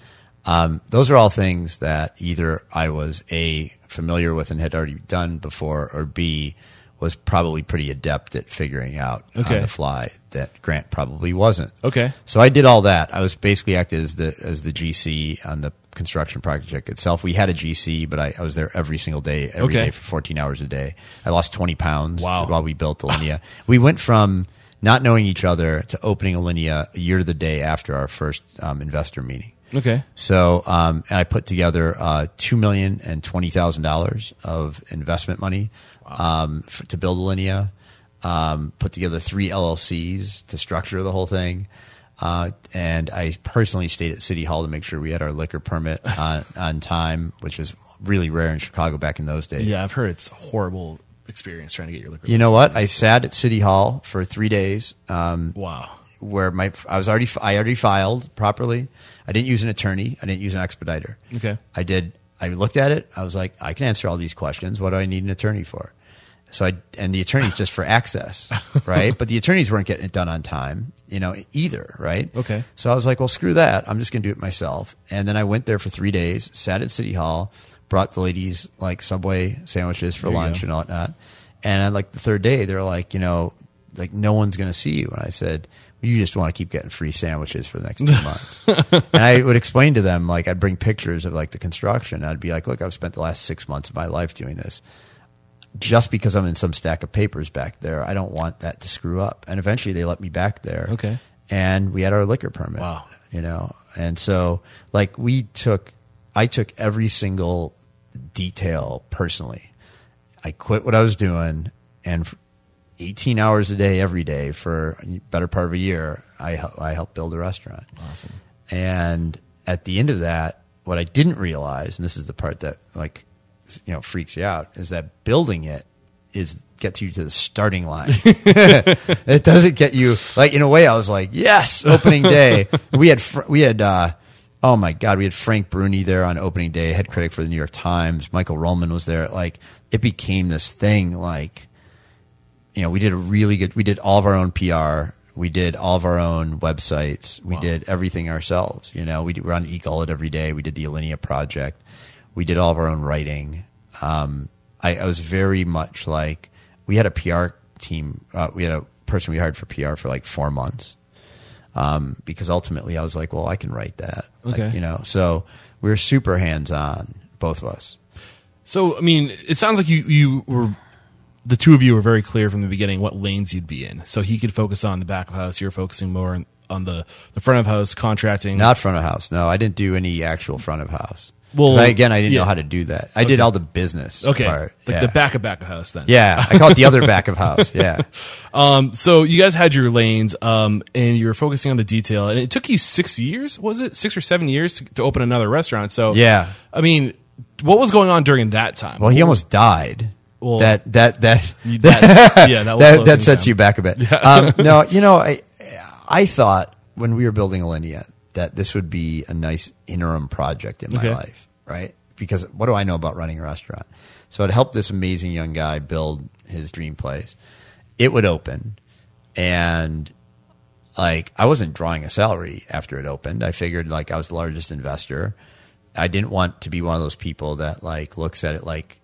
Um, those are all things that either I was a familiar with and had already done before, or B was probably pretty adept at figuring out Okay. on the fly that Grant probably wasn't. Okay. So I did all that. I was basically acted as the as the GC on the construction project itself. We had a GC, but I, I was there every single day, every day Okay. for 14 hours a day. I lost 20 pounds Wow. while we built Alinea. we went from not knowing each other to opening Alinea a year to the day after our first um, investor meeting. okay, So, um, and I put together uh, two million and twenty thousand dollars of investment money um, f to build Alinea. Um, put together three LLCs to structure the whole thing, uh, and I personally stayed at City Hall to make sure we had our liquor permit (laughs) on, on time, which was really rare in Chicago back in those days. yeah, I've heard it's a horrible experience trying to get your liquor. You know what? I sat at City Hall for three days. Um, wow, where my I was already I already filed properly. I didn't use an attorney. I didn't use an expediter. Okay. I did. I looked at it. I was like, I can answer all these questions. What do I need an attorney for? So I and the attorney's just for access, (laughs) right? But the attorneys weren't getting it done on time, you know, either, right? Okay. So I was like, well, screw that. I'm just going to do it myself. And then I went there for three days, sat at City Hall, brought the ladies like Subway sandwiches for There lunch and whatnot. And on like the third day, they're like, you know, like no one's going to see you. And I said, you just want to keep getting free sandwiches for the next two months. (laughs) and I would explain to them, like, I'd bring pictures of like the construction. I'd be like, look, I've spent the last six months of my life doing this just because I'm in some stack of papers back there, I don't want that to screw up. And eventually they let me back there. Okay. And we had our liquor permit. Wow. You know, and so like we took, I took every single detail personally. I quit what I was doing and 18 hours a day every day for better part of a year, I, I helped build a restaurant. awesome. And at the end of that, what I didn't realize, and this is the part that like you know freaks you out, is that building it is gets you to the starting line. (laughs) (laughs) it doesn't get you like in a way. I was like, yes, opening day. we had fr- we had uh, oh my god, we had Frank Bruni there on opening day, head critic for the New York Times. Michael Ruhlman was there. Like it became this thing. Like you know, we did a really good. We did all of our own PR. We did all of our own websites. We did everything ourselves. You know, we do, we're on eGullet every day. We did the Alinea project. We did all of our own writing. Um, I, I was very much like we had a PR team. Uh, we had a person we hired for PR for like four months um, because ultimately I was like, well, I can write that. Like, Okay. you know, so we were super hands on, both of us. So, I mean, it sounds like you you were the two of you were very clear from the beginning what lanes you'd be in. So he could focus on the back of house. You're focusing more on, on the the front of house contracting. Not front of house. No, I didn't do any actual front of house. Well, I, again, I didn't yeah. know how to do that. I did all the business okay, part. like yeah. the back of back of house. Then, Yeah, I call it the other (laughs) back of house. Yeah, (laughs) Um, so you guys had your lanes, um, and you were focusing on the detail, and it took you six years. Was it six or seven years to, to open another restaurant? So, Yeah. I mean, what was going on during that time? Well, he almost died. Well, that that that (laughs) that- yeah, that that, that sets down. you back a bit. Um, no, you know, I I thought when we were building Alinea that this would be a nice interim project in my Okay. life, right? Because what do I know about running a restaurant? So it helped this amazing young guy build his dream place. It would open, and like I wasn't drawing a salary after it opened. I figured like I was the largest investor. I didn't want to be one of those people that like looks at it like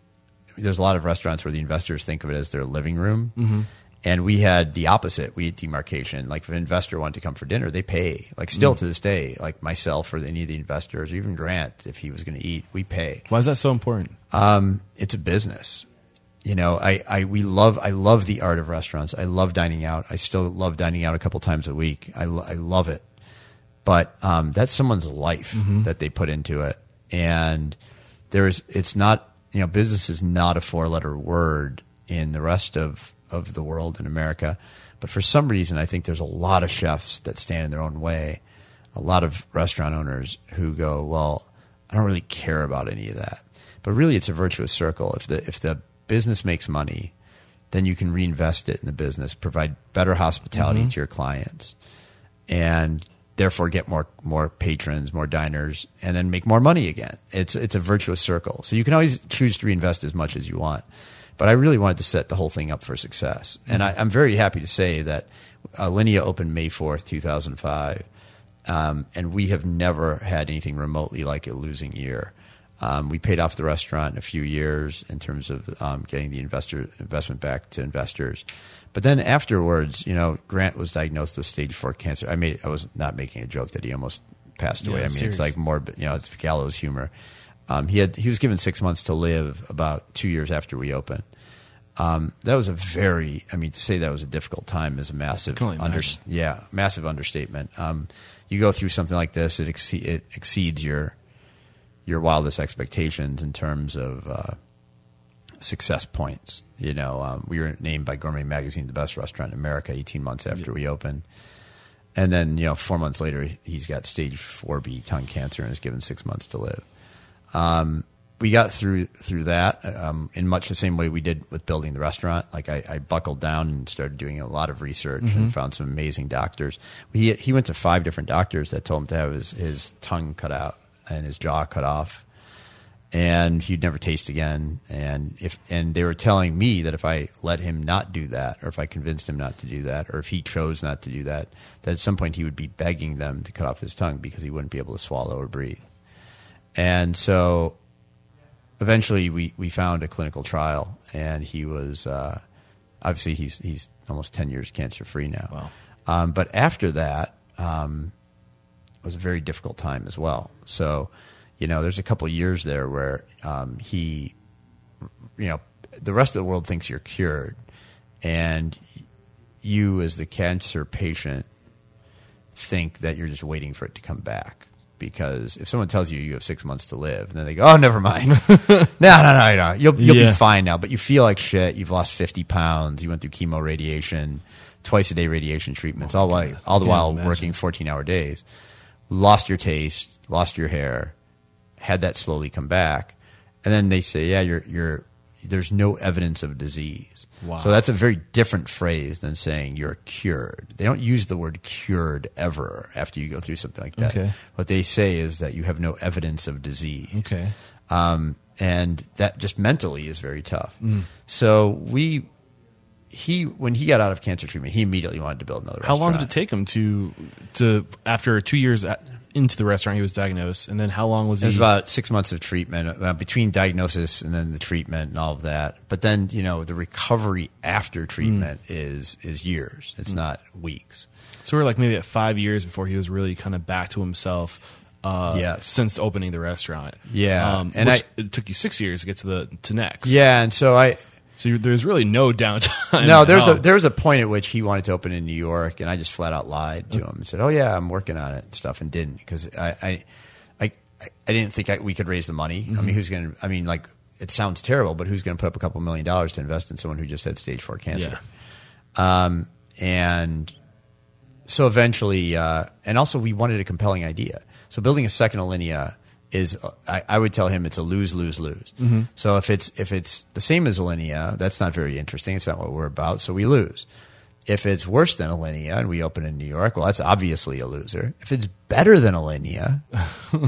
there's a lot of restaurants where the investors think of it as their living room. Mm-hmm. And we had the opposite. We had demarcation. Like if an investor wanted to come for dinner, they pay. Like still Mm. to this day, like myself or any of the investors, or even Grant, if he was going to eat, we pay Why is that so important? um, it's a business. You know, I, I we love I love the art of restaurants. I love dining out. I still love dining out a couple times a week. I, I love it, but um, that's someone's life that they put into it, and there's it's not you know business is not a four letter word in the rest of of the world in America, but for some reason I think there's a lot of chefs that stand in their own way, a lot of restaurant owners who go well. I don't really care about any of that. But really, it's a virtuous circle. If the if the business makes money, then you can reinvest it in the business, provide better hospitality mm-hmm. to your clients, and therefore get more more patrons, more diners, and then make more money again. It's it's a virtuous circle. So you can always choose to reinvest as much as you want. But I really wanted to set the whole thing up for success, and I, I'm very happy to say that uh, Linea opened May fourth, two thousand five. Um, and we have never had anything remotely like a losing year. Um, we paid off the restaurant in a few years in terms of um, getting the investor investment back to investors. But then afterwards, you know, Grant was diagnosed with stage four cancer. I made I was not making a joke that he almost passed away. Yeah, I mean, serious. it's like morbid, you know, it's gallows humor. Um, he had he was given six months to live about two years after we opened. Um, that was a very, I mean, to say that was a difficult time is a massive, under, yeah, massive understatement. Um, you go through something like this, it, exce- it exceeds your your wildest expectations in terms of uh, success points. You know, um, we were named by Gourmet Magazine the best restaurant in America 18 months after we opened. And then, you know, four months later, he's got stage 4B tongue cancer and is given six months to live. Um, we got through through that um, in much the same way we did with building the restaurant. Like I, I buckled down and started doing a lot of research and found some amazing doctors. He he went to five different doctors that told him to have his, his tongue cut out and his jaw cut off, and he'd never taste again. And if and they were telling me that if I let him not do that, or if I convinced him not to do that, or if he chose not to do that, that at some point he would be begging them to cut off his tongue because he wouldn't be able to swallow or breathe. And so eventually we, we found a clinical trial and he was uh, obviously he's he's almost 10 years cancer free now Wow. um, but after that um, it was a very difficult time as well so you know there's a couple of years there where um, he you know the rest of the world thinks you're cured and you as the cancer patient think that you're just waiting for it to come back. Because if someone tells you you have six months to live, then they go, "Oh, never mind. (laughs) no, no, no, no. You'll you'll Yeah. be fine now." But you feel like shit. You've lost fifty pounds. You went through chemo, radiation, twice a day radiation treatments, all while all the while imagine. working fourteen hour days. Lost your taste, lost your hair, had that slowly come back, and then they say, "Yeah, you're you're." There's no evidence of disease. Wow. So that's a very different phrase than saying you're cured. They don't use the word cured ever after you go through something like that. Okay. What they say is that you have no evidence of disease. Okay. Um, and that just mentally is very tough. Mm. So we, he, when he got out of cancer treatment, he immediately wanted to build another How long did it take him to to after two years at, into the restaurant he was diagnosed, and then how long was he? It was about six months of treatment uh, between diagnosis and then the treatment and all of that. But then you know the recovery after treatment Mm. is is years. It's not weeks. so we're like maybe at five years before he was really kind of back to himself. Uh, Yes. since opening the restaurant. Yeah, um, and I- it took you six years to get to the to next. Yeah, and so I so there's really no downtime. (laughs) no, there's a there was a point at which he wanted to open in New York, and I just flat out lied to him and said, "Oh yeah, I'm working on it and stuff," and didn't because I I I, I didn't think I, we could raise the money. I mean, who's going to? I mean, like it sounds terrible, but who's going to put up a couple million dollars to invest in someone who just had stage four cancer? Um, and so eventually, uh, and also we wanted a compelling idea. So building a second Alinea is, I, I would tell him it's a lose lose lose. Mm-hmm. So if it's if it's the same as Alinea, that's not very interesting. It's not what we're about. So we lose. If it's worse than Alinea and we open in New York, well, that's obviously a loser. If it's better than Alinea, (laughs)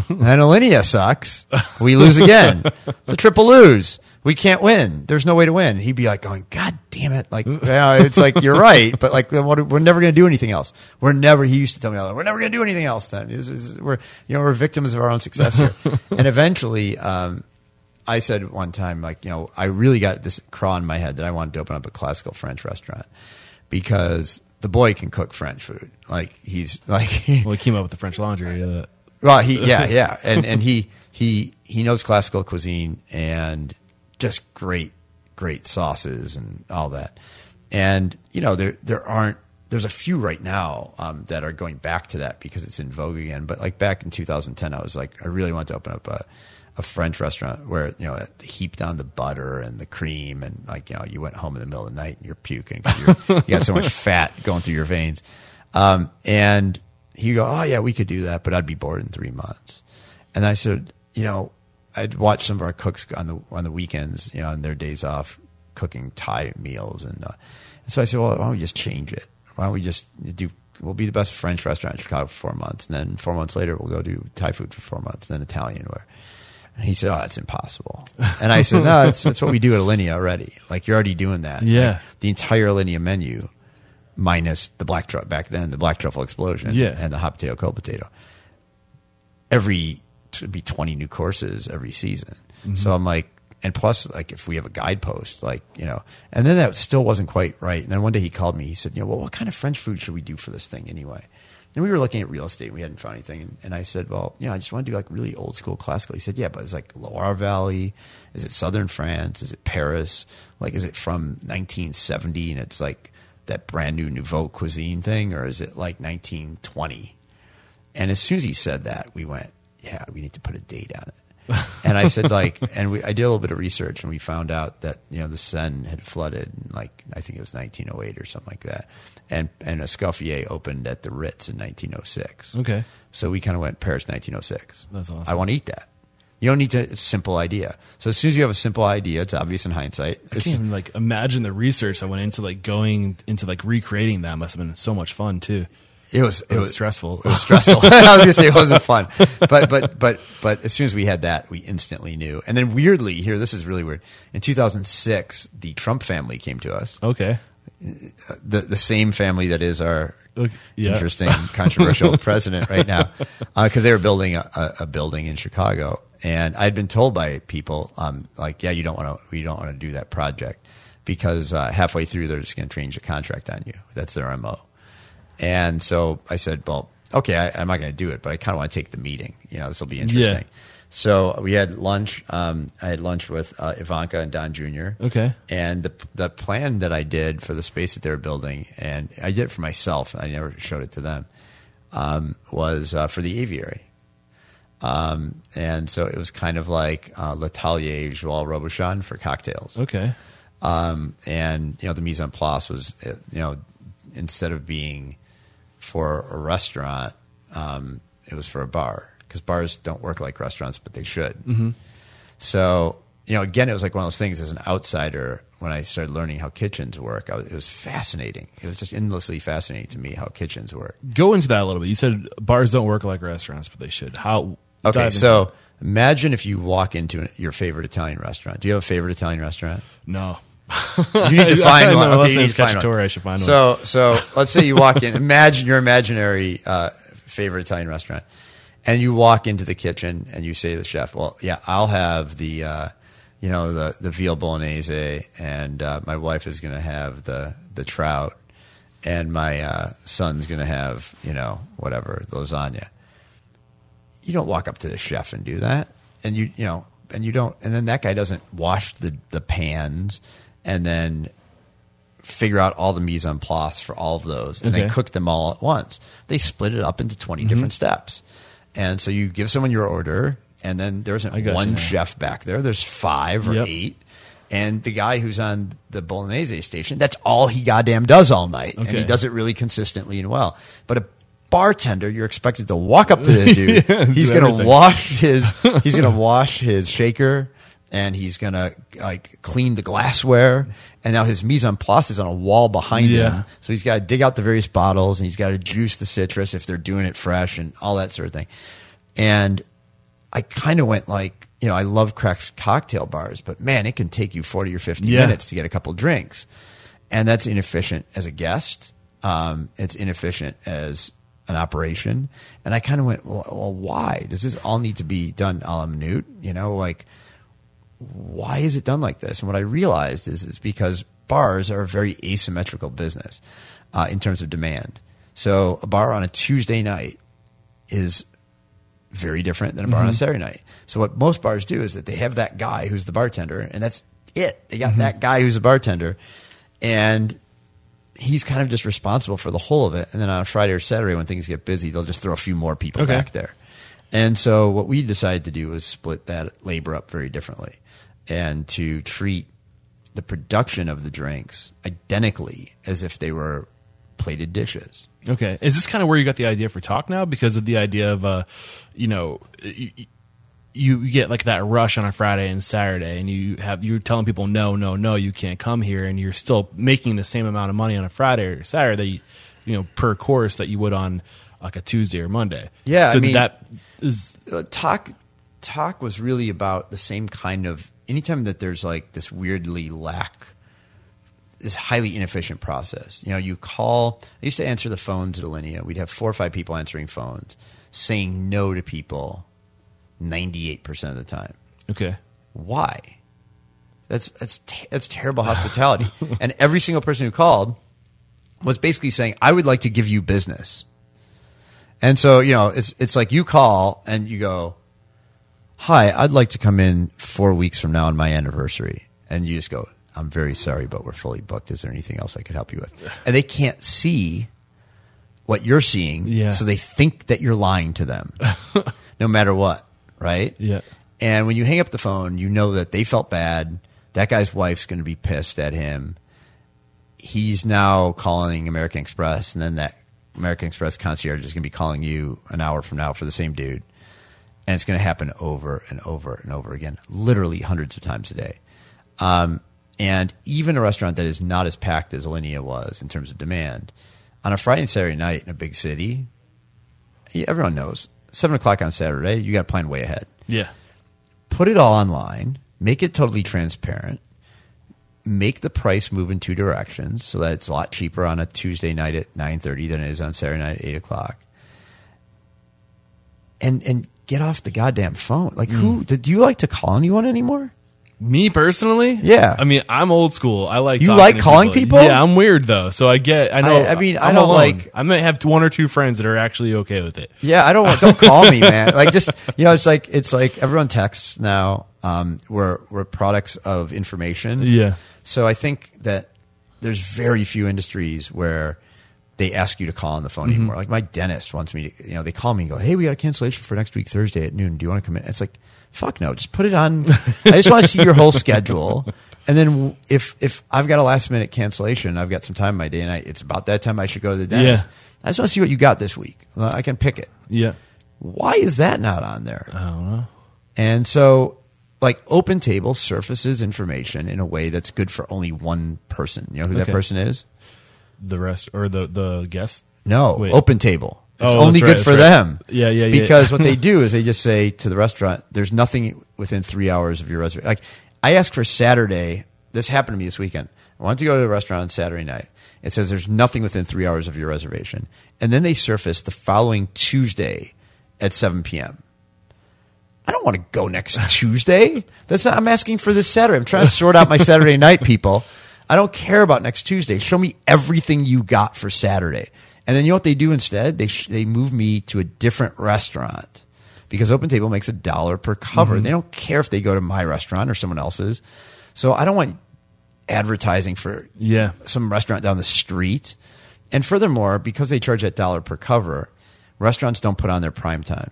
then Alinea sucks. We lose again. It's a triple lose. We can't win. There's no way to win. He'd be like going, God damn it. Like, yeah, it's like, you're right. But like, we're never going to do anything else. We're never, he used to tell me, all we're never going to do anything else then. This is- we're, you know, we're victims of our own success here. (laughs) and eventually, um, I said one time, like, you know, I really got this craw in my head that I wanted to open up a classical French restaurant because the boy can cook French food. Like, he's (laughs) like, Well, he came up with the French Laundry. Uh, well, he yeah (laughs) yeah, and and he he he knows classical cuisine and just great great sauces and all that. And you know there there aren't there's a few right now um, that are going back to that because it's in vogue again. But like back in 2010, I was like I really wanted to open up a a French restaurant where you know it heaped on the butter and the cream and like you know you went home in the middle of the night and you're puking you're, (laughs) you got so much fat going through your veins. Um, and he go, oh yeah, we could do that, but I'd be bored in three months. And I said, you know, I'd watch some of our cooks on the on the weekends, you know, on their days off, cooking Thai meals, and, uh, and so I said, well, why don't we just change it? Why don't we just do? We'll be the best French restaurant in Chicago for four months, and then four months later, we'll go do Thai food for four months, and then Italian. Where and he said, "Oh, that's impossible." (laughs) And I said, "No, that's, that's what we do at Alinea already. Like you're already doing that. Yeah. Like, the entire Alinea menu, minus the black truffle back then, the black truffle explosion, Yeah. and the hot potato, cold potato. Every to be twenty new courses every season. Mm-hmm. So I'm like, and plus, like if we have a guidepost, like you know, and then that still wasn't quite right. And then one day he called me. He said, "You know, well, what kind of French food should we do for this thing anyway?" And we were looking at real estate. and We hadn't found anything, and, and I said, "Well, you know, I just want to do like really old school classical." He said, "Yeah, but it's like Loire Valley. Is it Southern France? Is it Paris? Like, is it from 1970 and it's like that brand new nouveau cuisine thing, or is it like 1920?" And as soon as he said that, we went, "Yeah, we need to put a date on it." (laughs) and I said, like, and we, I did a little bit of research, and we found out that you know the Seine had flooded, in like I think it was 1908 or something like that, and and Escoffier opened at the Ritz in 1906. Okay. so we kind of went Paris 1906. That's awesome. I want to eat that. You don't need to. It's a simple idea. So as soon as you have a simple idea, it's obvious in hindsight. I can't even like imagine the research that went into like going into like recreating that must have been so much fun too. It was it, was was stressful. It was stressful. (laughs) (laughs) I was gonna say it wasn't fun, but but but but as soon as we had that, we instantly knew. And then weirdly, here this is really weird. In 2006, the Trump family came to us. Okay. The the same family that is our yeah. interesting, controversial (laughs) president right now, because they were building a, a, a building in Chicago, and I'd been told by people, um, like, yeah, you don't want to, we don't want to do that project because uh, halfway through they're just going to change the contract on you. That's their mo. And so I said, well, okay, I, I'm not going to do it, but I kind of want to take the meeting. You know, this will be interesting. So we had lunch. Um, I had lunch with uh, Ivanka and Don Jr. Okay. And the the plan that I did for the space that they were building, and I did it for myself. I never showed it to them. Um, was uh, for the aviary. Um, and so it was kind of like uh, L'Atelier Joël Robuchon for cocktails. Okay. Um, and you know the mise en place was uh, you know instead of being for a restaurant, um, it was for a bar because bars don't work like restaurants, but they should. Mm-hmm. So you know, again, it was like one of those things as an outsider. When I started learning how kitchens work, I was, it was fascinating. It was just endlessly fascinating to me how kitchens work. Go into that a little bit. You said bars don't work like restaurants, but they should. How? Okay, so it. imagine if you walk into an- your favorite Italian restaurant. Do you have a favorite Italian restaurant? no. You need to (laughs) find one. Okay, you need to find one. I should find one. so, So, let's say you walk in. Imagine your imaginary uh, favorite Italian restaurant, and you walk into the kitchen and you say to the chef, "Well, yeah, I'll have the, uh, you know, the the veal bolognese, and uh, my wife is going to have the the trout, and my uh, son's going to have, you know, whatever lasagna." you don't walk up to the chef and do that and you you know and you don't and then that guy doesn't wash the the pans and then figure out all the mise en place for all of those and then cook them all at once. They split it up into 20 different steps. And so you give someone your order and then there isn't one you chef back there. There's five or Yep. eight. And the guy who's on the bolognese station that's all he goddamn does all night. And he does it really consistently and well. But a bartender you're expected to walk up to the (laughs) dude. Yeah, he's to everything. wash his he's going (laughs) to wash his shaker and he's going to like clean the glassware and now his mise en place is on a wall behind Yeah. him so he's got to dig out the various bottles and he's got to juice the citrus if they're doing it fresh and all that sort of thing and i kind of went like you know, I love craft cocktail bars, but man, it can take you 40 or 50 Yeah. minutes to get a couple drinks. And that's inefficient as a guest. Um, it's inefficient as an operation. And I kind of went, well, well, why? Does this all need to be done a la minute? You know, like, why is it done like this? And what I realized is it's because bars are a very asymmetrical business uh, in terms of demand. So a bar on a Tuesday night is very different than a bar on a Saturday night. So what most bars do is that they have that guy who's the bartender, and that's it. They got that guy who's a bartender, and he's kind of just responsible for the whole of it. And then on a Friday or Saturday when things get busy, they'll just throw a few more people Okay. back there. And so what we decided to do was split that labor up very differently and to treat the production of the drinks identically as if they were plated dishes. Okay. Is this kind of where you got the idea for Tock now? Because of the idea of, uh, you know, you, you get like that rush on a Friday and Saturday, and you have you're telling people no, no, no, you can't come here, and you're still making the same amount of money on a Friday or Saturday, you know, per course that you would on like a Tuesday or Monday. Yeah, I So mean- that is uh, Tock Tock was really about the same kind of anytime that there's like this weirdly lack this highly inefficient process you know you call i used to answer the phones at alinea. We'd have four or five people answering phones saying no to people 98% of the time. Okay. why? That's that's that's terrible hospitality. (laughs) And every single person who called was basically saying i would like to give you business. And so you know it's it's like you call and you go hi i'd like to come in 4 weeks from now on my anniversary and you just go i'm very sorry but we're fully booked is there anything else i could help you with and they can't see what you're seeing Yeah. so they think that you're lying to them (laughs) no matter what right Yeah. and when you hang up the phone, you know that they felt bad. That guy's wife's going to be pissed at him. He's now calling American Express, and then that American Express concierge is going to be calling you an hour from now for the same dude. And it's going to happen over and over and over again, literally hundreds of times a day. Um, and even a restaurant that is not as packed as Alinea was in terms of demand, on a Friday and Saturday night in a big city, everyone knows seven o'clock on Saturday, you got to plan way ahead Yeah. put it all online, make it totally transparent, make the price move in two directions so that it's a lot cheaper on a Tuesday night at nine thirty than it is on Saturday night at eight o'clock. And and get off the goddamn phone. Like who do you like to call anyone anymore? Me personally, Yeah. I mean, I'm old school. I like You talking like to calling people? Yeah, I'm weird though, so I get. I know. I- I mean, I I'm don't alone. like- I might have one or two friends that are actually okay with it. Yeah, I don't want. Don't call me, man. (laughs) Like just you know, it's like it's like everyone texts now. Um, we're we're products of information. Yeah. So I think that there's very few industries where they ask you to call on the phone anymore. Mm-hmm. Like my dentist wants me to, you know, they call me and go, "Hey, we got a cancellation for next week Thursday at noon. Do you want to come in?" It's like, fuck no, just put it on. I just want to see your whole schedule. And then if if I've got a last minute cancellation, I've got some time in my day, and I, it's about that time I should go to the dentist. Yeah. I just want to see what you got this week. I can pick it. Yeah. Why is that not on there? I don't know. And so, like, Open Table surfaces information in a way that's good for only one person. You know who that person is? The rest or the the guest. No, Wait. Open Table. It's Oh, only right, good for right. them. Yeah, yeah, yeah. Because what they (laughs) do is they just say to the restaurant, "There's nothing within three hours of your reservation." Like, I asked for Saturday. This happened to me this weekend. I wanted to go to a restaurant on Saturday night. It says there's nothing within three hours of your reservation, and then they surface the following Tuesday at 7 p.m. I don't want to go next (laughs) Tuesday. That's not, I'm asking for this Saturday. I'm trying to sort out my Saturday night, people. I don't care about next Tuesday. Show me everything you got for Saturday. And then you know what they do instead? They sh- they move me to a different restaurant because Open Table makes a dollar per cover. Mm-hmm. They don't care if they go to my restaurant or someone else's. So I don't want advertising for Yeah. some restaurant down the street. And furthermore, because they charge that dollar per cover, restaurants don't put on their prime time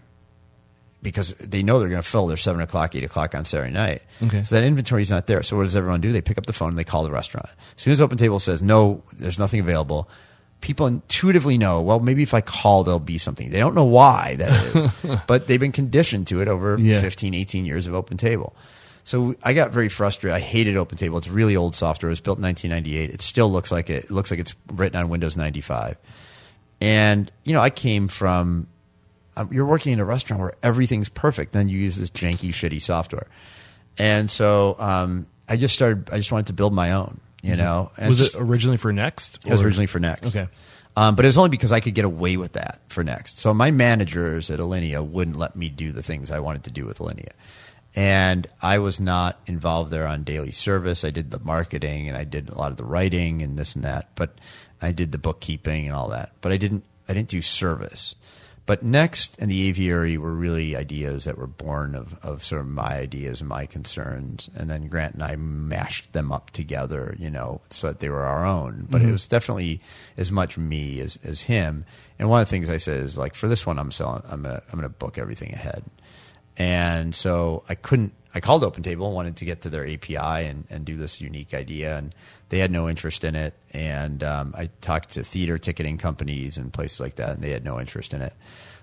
because they know they're going to fill their seven o'clock, eight o'clock on Saturday night. Okay. So that inventory is not there. So what does everyone do? They pick up the phone and they call the restaurant. As soon as Open Table says no, there's nothing available. People intuitively know. Well, maybe if I call, there'll be something. They don't know why that is, (laughs) but they've been conditioned to it over Yeah. 15, 18 years of Open Table. So I got very frustrated. I hated Open Table. It's really old software. It was built in 1998. It still looks like it. It looks like it's written on Windows 95. And you know, I came from you're working in a restaurant where everything's perfect. Then you use this janky, shitty software, and so um, I just started. I just wanted to build my own. You know, And was it's it originally for Next? it was originally for Next. Okay. Um, but it was only because I could get away with that for Next. So my managers at Alinea wouldn't let me do the things I wanted to do with Alinea. And I was not involved there on daily service. I did the marketing and I did a lot of the writing and this and that. But I did the bookkeeping and all that. But I didn't I didn't do service. But Next and the aviary were really ideas that were born of, of sort of my ideas and my concerns. And then Grant and I mashed them up together, you know, so that they were our own. But it mm-hmm. was definitely as much me as, as him. And one of the things I said is like, for this one, I'm selling, I'm gonna, I'm gonna book everything ahead. And so I couldn't, I called Open Table wanted to get to their API and, and do this unique idea. And they had no interest in it. And um, I talked to theater ticketing companies and places like that, and they had no interest in it.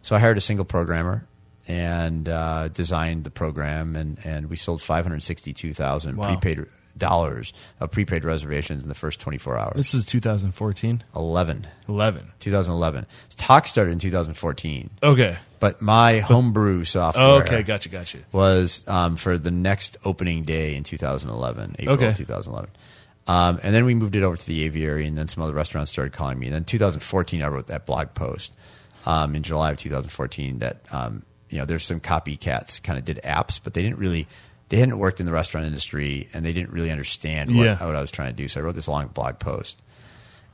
So I hired a single programmer and uh, designed the program, and, and we sold 562,000 Wow. prepaid dollars of prepaid reservations in the first 24 hours. This is 2014, 11. 11. 2011. Tock started in 2014, Okay. but my homebrew software Oh, okay. Gotcha. Gotcha. was um, for the next opening day in 2011, April Okay. 2011. Um, and then we moved it over to the aviary, and then some other restaurants started calling me. And then 2014, I wrote that blog post um, in July of 2014 that um, you know there's some copycats kind of did apps, but they didn't really they hadn't worked in the restaurant industry and they didn't really understand what, Yeah. what I was trying to do. So I wrote this long blog post,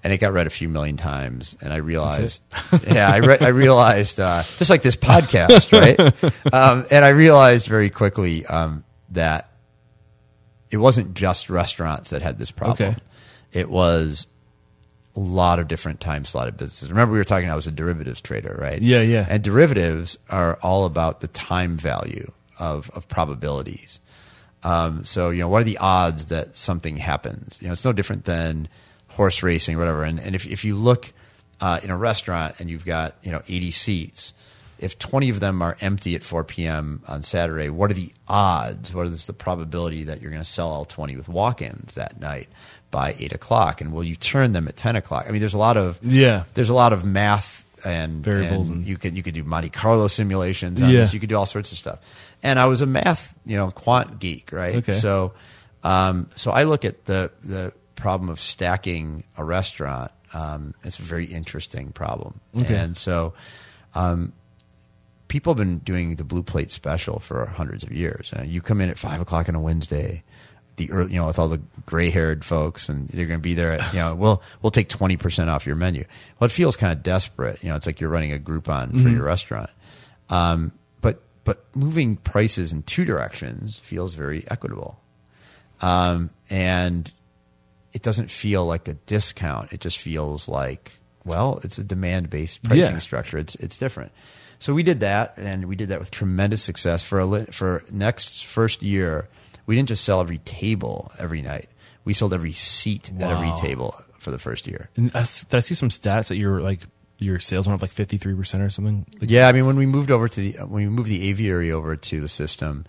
and it got read a few million times. And I realized, (laughs) yeah, I, re- I realized uh, just like this podcast, right? (laughs) um, and I realized very quickly um, that it wasn't just restaurants that had this problem. Okay. It was a lot of different time slotted businesses. Remember, we were talking. I was a derivatives trader, right? Yeah, yeah. And derivatives are all about the time value of of probabilities. Um, so you know, what are the odds that something happens? You know, it's no different than horse racing or whatever. And and if if you look uh, in a restaurant and you've got you know 80 seats, if 20 of them are empty at 4 p.m. on Saturday, what are the odds? What is the probability that you're going to sell all 20 with walk-ins that night by 8 o'clock? And will you turn them at 10 o'clock? I mean, there's a lot of Yeah. there's a lot of math and Variables and and- you could you could do Monte Carlo simulations on Yeah. this. You could do all sorts of stuff. And I was a math, you know, quant geek, right? Okay. So, um, so I look at the the problem of stacking a restaurant. Um, it's a very interesting problem, Okay. and so um, people have been doing the blue plate special for hundreds of years. Uh, you come in at five o'clock on a Wednesday, the early, you know, with all the gray haired folks, and they're going to be there. At, you know, we'll we'll take twenty percent off your menu. Well, it feels kind of desperate. You know, it's like you're running a Groupon for your restaurant. Um, but but moving prices in two directions feels very equitable, um, and it doesn't feel like a discount. It just feels like well, it's a demand based pricing Yeah. structure. It's it's different. So we did that, and we did that with tremendous success. For a li- for next first year, we didn't just sell every table every night. We sold every seat at every table for the first year. And I, s- did I see some stats that your like your sales went up like 53 percent or something? Like, Yeah, I mean, when we moved over to the when we moved the aviary over to the system,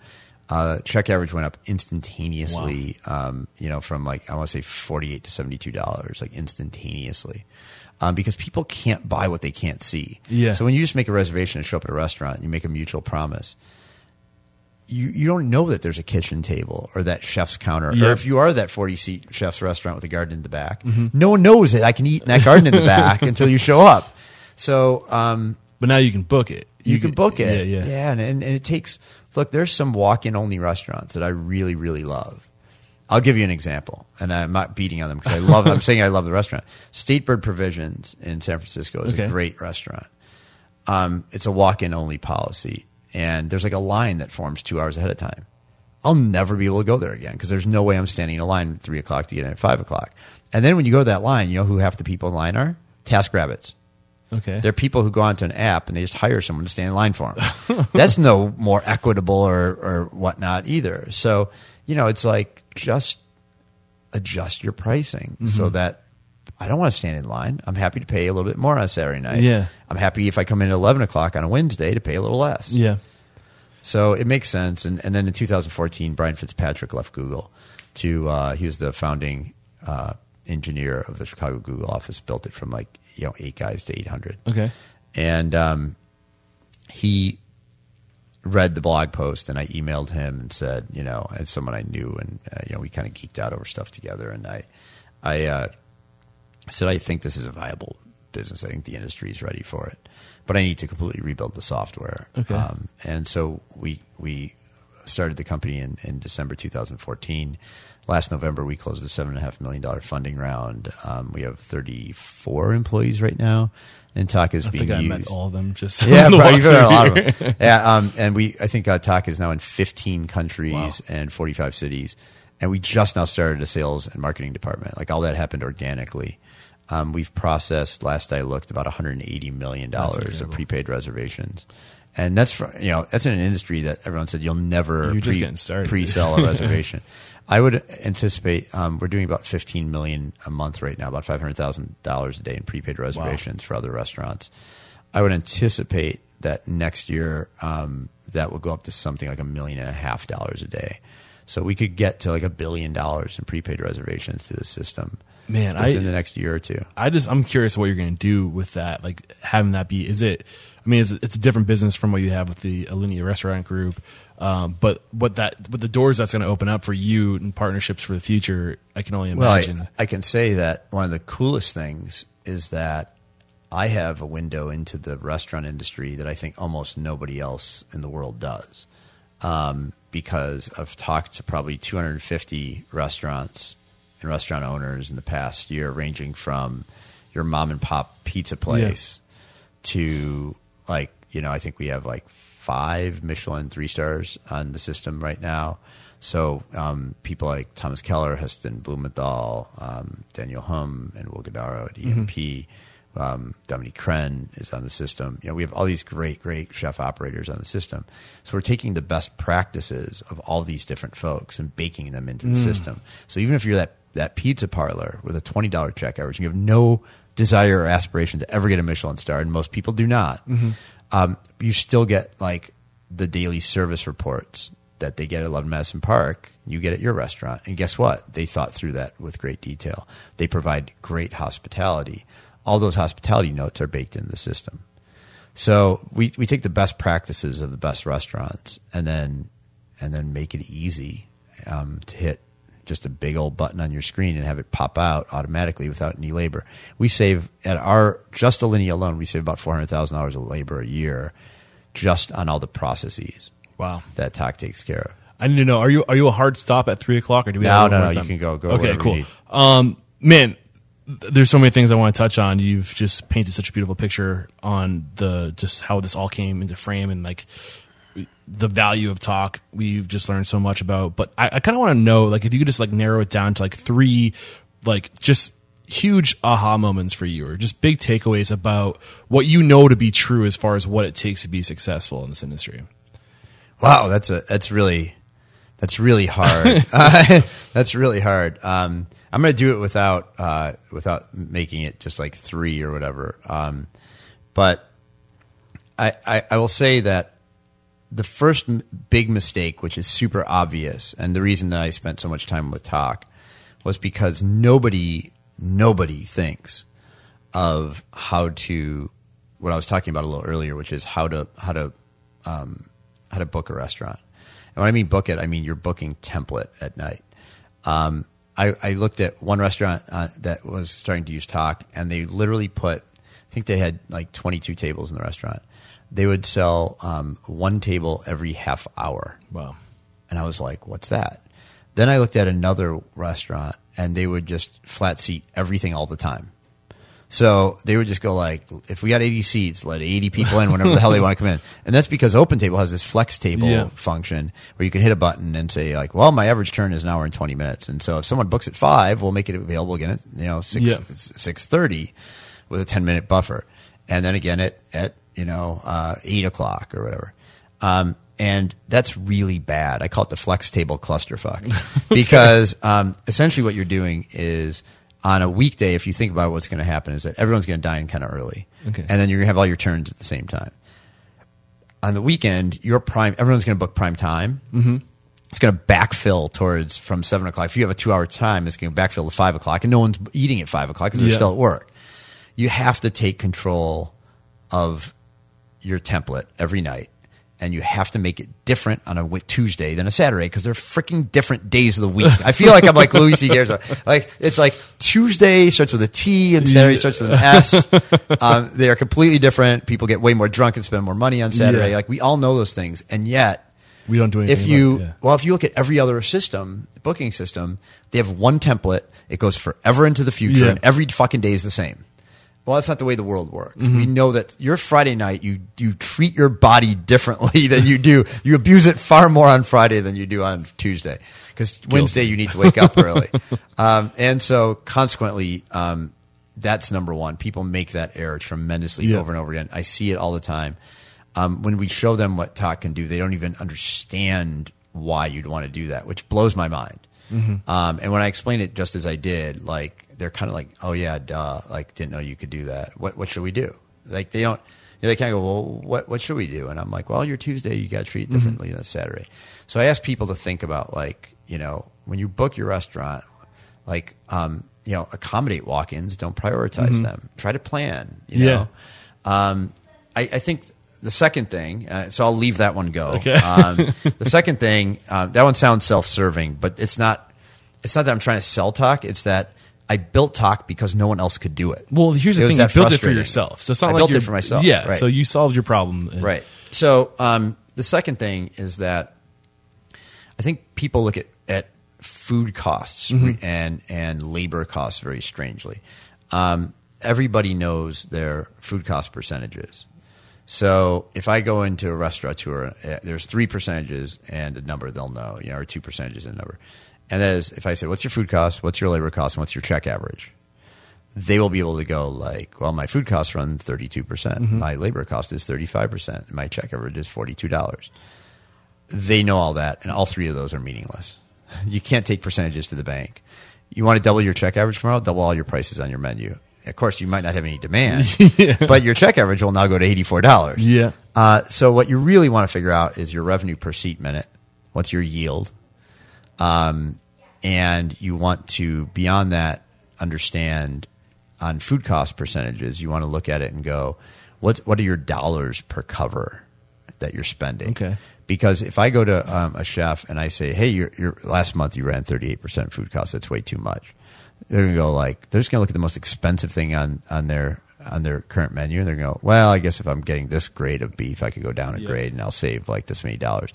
uh, check average went up instantaneously. Um, you know, from like I want to say forty eight to seventy two dollars, like instantaneously, um, because people can't buy what they can't see. Yeah. So when you just make a reservation and show up at a restaurant, and you make a mutual promise. You, you don't know that there's a kitchen table or that chef's counter. Yeah. Or if you are that 40 seat chef's restaurant with a garden in the back, no one knows that I can eat in that garden in the back (laughs) until you show up. So, um, But now you can book it. you, can book it. Yeah, yeah. yeah, and, and, and it takes. Look, there's some walk-in only restaurants that I really, really love. I'll give you an example, and I'm not beating on them because I (laughs) love. I'm saying I love the restaurant. Statebird Provisions in San Francisco is Okay. a great restaurant. Um, it's a walk-in only policy, and there's like a line that forms two hours ahead of time. I'll never be able to go there again because there's no way I'm standing in a line at three o'clock to get in at five o'clock. And then when you go to that line, you know who half the people in line are? TaskRabbits. Okay. There are people who go onto an app and they just hire someone to stand in line for them. (laughs) That's no more equitable or, or whatnot either. So, you know, it's like just adjust your pricing so Mm-hmm. that I don't want to stand in line. I'm happy to pay a little bit more on a Saturday night. Yeah. I'm happy if I come in at 11 o'clock on a Wednesday to pay a little less. yeah. So it makes sense. And, and then in 2014, Brian Fitzpatrick left Google to, uh, he was the founding uh, engineer of the Chicago Google office, built it from like, you know, eight guys to 800 Okay. and um, he read the blog post and I emailed him and said, you know, as someone I knew and uh, you know we kind of geeked out over stuff together and I I uh, said I think this is a viable business. I think the industry is ready for it, but I need to completely rebuild the software. Okay. Um, and so we we started the company in, in December 2014. Last November, we closed a seven and a half million dollar funding round. Um, we have 34 employees right now, and Tock is I being think I used. met all of them. Just (laughs) Yeah, probably you've met a lot of them. Yeah, um, and we I think uh, Tock is now in 15 countries Wow. and 45 cities, and we just now started a sales and marketing department. Like all that happened organically. Um, we've processed last I looked about 180 million dollars of prepaid reservations, and that's for, you know that's in an industry that everyone said you'll never You're just getting started. pre-sell a (laughs) reservation. I would anticipate um, we're doing about 15 million a month right now, about 500 thousand dollars a day in prepaid reservations for other restaurants. I would anticipate that next year um, that will go up to something like a million and a half dollars a day. So we could get to like a billion dollars in prepaid reservations through the system. Man, I- within the next year or two. I just I'm curious what you're going to do with that. Like having that be is it? I mean, it's, it's a different business from what you have with the Alinea Restaurant Group. Um, but what that what the doors that's going to open up for you and partnerships for the future, I can only Well, imagine. I, I can say that one of the coolest things is that I have a window into the restaurant industry that I think almost nobody else in the world does. Um, because I've talked to probably 250 restaurants and restaurant owners in the past year, ranging from your mom and pop pizza place to like you know I think we have like five Michelin three stars on the system right now. So um, people like Thomas Keller, Heston Blumenthal, um, Daniel Humm, and Will Guidara at EMP. Um, Dominique Crenn is on the system. You know, we have all these great, great chef operators on the system. So we're taking the best practices of all these different folks and baking them into the system. So even if you're that that pizza parlor with a twenty dollar check average, and you have no desire or aspiration to ever get a Michelin star, and most people do not. Um, you still get like the daily service reports that they get at Eleven Madison Park. You get at your restaurant, and guess what? They thought through that with great detail. They provide great hospitality. All those hospitality notes are baked into the system. So we, we take the best practices of the best restaurants and then and then make it easy um, to hit just a big old button on your screen and have it pop out automatically without any labor. We save at our just Alinea alone, we save about four hundred thousand dollars of labor a year just on all the processes wow. that Tock takes care of. I need to know: Are you are you a hard stop at three o'clock, or do we? No, have no, no, time? you can go- go Okay, cool. Um, man, there's so many things I want to touch on. You've just painted such a beautiful picture on the just how this all came into frame and like the value of Tock. We've just learned so much about. But I, I kind of want to know, like, if you could just like narrow it down to like three, like just huge aha moments for you or just big takeaways about what you know to be true as far as what it takes to be successful in this industry. Wow, that's a that's really that's really hard. Uh, (laughs) (laughs) that's really hard. Um, I'm going to do it without uh, without making it just like three or whatever. Um, but I, I I will say that the first big mistake, which is super obvious, and the reason that I spent so much time with Tock was because nobody nobody thinks of how to what I was talking about a little earlier, which is how to how to um, how to book a restaurant. And when I mean book it, I mean your booking template at night. Um, I, I looked at one restaurant uh, that was starting to use Tock, and they literally put, I think they had like 22 tables in the restaurant. They would sell um, one table every half hour. Wow. And I was like, what's that? Then I looked at another restaurant and they would just flat seat everything all the time. So they would just go like, if we got 80 seats, let 80 people in whenever the hell they want to come in. And that's because Open Table has this flex table Yeah. function where you can hit a button and say like, well, my average turn is an hour and 20 minutes. And so if someone books at five, we'll make it available again at, you know, six, Yeah. 630 with a 10 minute buffer. And then again at, at, you know, uh, eight o'clock or whatever. Um, and that's really bad. I call it the flex table clusterfuck (laughs) because um, essentially what you're doing is on a weekday, if you think about what's going to happen, is that everyone's going to dine kind of early, Okay. and then you're going to have all your turns at the same time. On the weekend, your prime, everyone's going to book prime time. Mm-hmm. It's going to backfill towards from seven o'clock. If you have a two hour time, it's going to backfill to five o'clock, and no one's eating at five o'clock because they're Yeah. still at work. You have to take control of your template every night, and you have to make it different on a Tuesday than a Saturday because they're freaking different days of the week. I feel like I'm like Louis C. Garrison. Like it's like Tuesday starts with a T and Saturday starts with an S. um, they are completely different. People get way more drunk and spend more money on Saturday. Yeah. Like we all know those things, and yet We don't do anything. if you about yeah. well if you look at every other system booking system they have one template it goes forever into the future and every fucking day is the same well that's not the way the world works. Mm-hmm. we know that your friday night you you treat your body differently (laughs) than you do. You abuse it far more on friday than you do on tuesday because wednesday you need to wake up early. (laughs) Um, and so consequently um, that's number one. People make that error tremendously Yeah. over and over again. I see it all the time. Um, when we show them what Tock can do, they don't even understand why you'd want to do that, which blows my mind. Um, and when I explain it just as I did, like they're kind of like, "Oh yeah, duh!" Like didn't know you could do that. What what should we do? Like they don't. They kind of go, "Well, what what should we do?" And I'm like, "Well, your Tuesday you got to treat it differently than Saturday." So I ask people to think about like you know when you book your restaurant, like um, you know accommodate walk-ins, don't prioritize them. Try to plan. You Yeah. know. Um, I, I think the second thing, uh, so I'll leave that one go. Okay. um, the (laughs) second thing, um, that one sounds self-serving, but it's not. It's not that I'm trying to sell Tock. It's that I built Tock because no one else could do it. Well, here's the It thing: you built it for yourself. So it's not I like built it for myself. Yeah. right. So you solved your problem. And- Right. So um, the second thing is that I think people look at, at food costs and and labor costs very strangely. Um, everybody knows their food cost percentages. So if I go into a restaurateur, uh, there's three percentages and a number they'll know, you know, or two percentages and a number. And that is if I say, "What's your food cost? What's your labor cost? And what's your check average?" they will be able to go like, well, my food costs run 32%. percent My labor cost is 35%. My check average is $42. They know all that, and all three of those are meaningless. (laughs) You can't take percentages to the bank. You want to double your check average tomorrow? Double all your prices on your menu. Of course, you might not have any demand, (laughs) but your check average will now go to $84. Yeah. Uh, so what you really want to figure out is your revenue per seat minute. What's your yield? Um, and you want to beyond that understand on food cost percentages. You want to look at it and go, what what are your dollars per cover that you're spending? Okay. Because if I go to um, a chef and I say, "Hey, your your last month you ran 38% food cost. That's way too much," they're gonna go like they're just gonna look at the most expensive thing on on their on their current menu, and they're gonna go, "Well, I guess if I'm getting this grade of beef, I could go down a Yeah. grade and I'll save like this many dollars."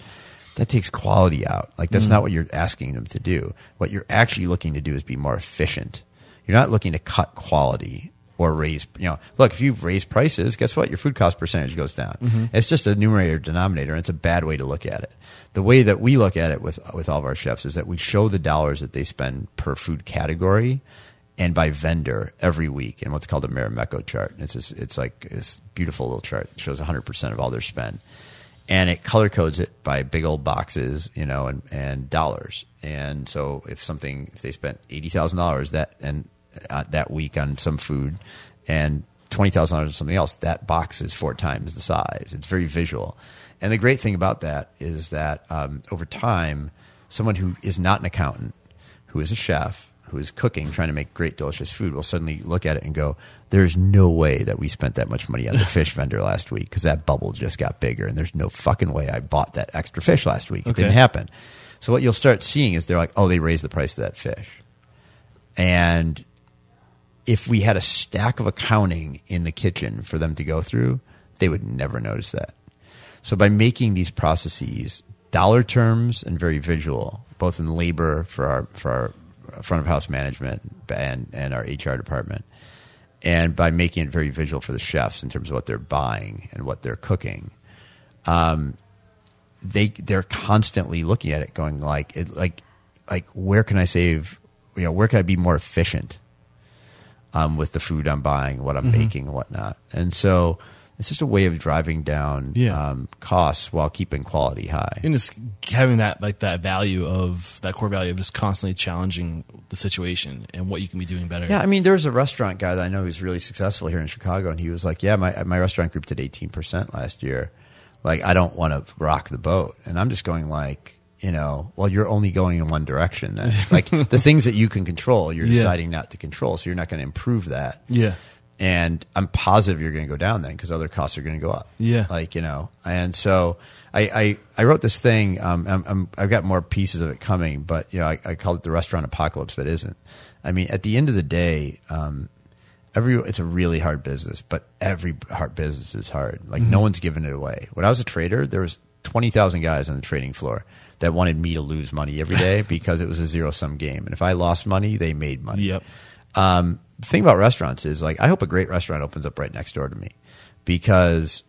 That takes quality out. Like that's mm. not what you're asking them to do. What you're actually looking to do is be more efficient. You're not looking to cut quality or raise. You know, look if you raise prices, guess what? Your food cost percentage goes down. Mm-hmm. It's just a numerator denominator. and It's a bad way to look at it. The way that we look at it with with all of our chefs is that we show the dollars that they spend per food category and by vendor every week in what's called a Marimekko chart. It's this, it's like this beautiful little chart. It shows 100% of all their spend. And it color codes it by big old boxes, you know, and, and dollars. And so if something, if they spent $80,000 that, and uh, that week on some food and $20,000 on something else, that box is four times the size. It's very visual. And the great thing about that is that um, over time, someone who is not an accountant, who is a chef, who is cooking, trying to make great, delicious food, will suddenly look at it and go, "There's no way that we spent that much money on the (laughs) fish vendor last week because that bubble just got bigger, and there's no fucking way I bought that extra fish last week. It Okay. didn't happen." So what you'll start seeing is they're like, "Oh, they raised the price of that fish," and if we had a stack of accounting in the kitchen for them to go through, they would never notice that. So by making these processes dollar terms and very visual, both in labor for our for our front of house management and and our HR department, and by making it very visual for the chefs in terms of what they're buying and what they're cooking, um, they they're constantly looking at it, going like it like like where can I save? You know, where can I be more efficient? um, with the food I'm buying, what I'm Mm-hmm. making, and whatnot. And so it's just a way of driving down Yeah. um, costs while keeping quality high. and just having that like that value of that core value of just constantly challenging the situation and what you can be doing better. Yeah, I mean, there's a restaurant guy that I know who's really successful here in Chicago, and he was like, "Yeah, my my restaurant group did 18 percent last year. Like, I don't want to rock the boat." And I'm just going like, you know, well, you're only going in one direction. Then, (laughs) like the things that you can control, you're Yeah. deciding not to control, so you're not going to improve that. yeah, and I'm positive you're going to go down then because other costs are going to go up. Yeah. like you know, and so I I, I wrote this thing. Um, I'm, I'm, I've got more pieces of it coming, but you know, I, I called it the restaurant apocalypse. That isn't. I mean, at the end of the day, um, every it's a really hard business, but every hard business is hard. Like no one's giving it away. When I was a trader, there was twenty thousand guys on the trading floor that wanted me to lose money every day (laughs) because it was a zero sum game, and if I lost money, they made money. Yep. Um, the thing about restaurants is like I hope a great restaurant opens up right next door to me because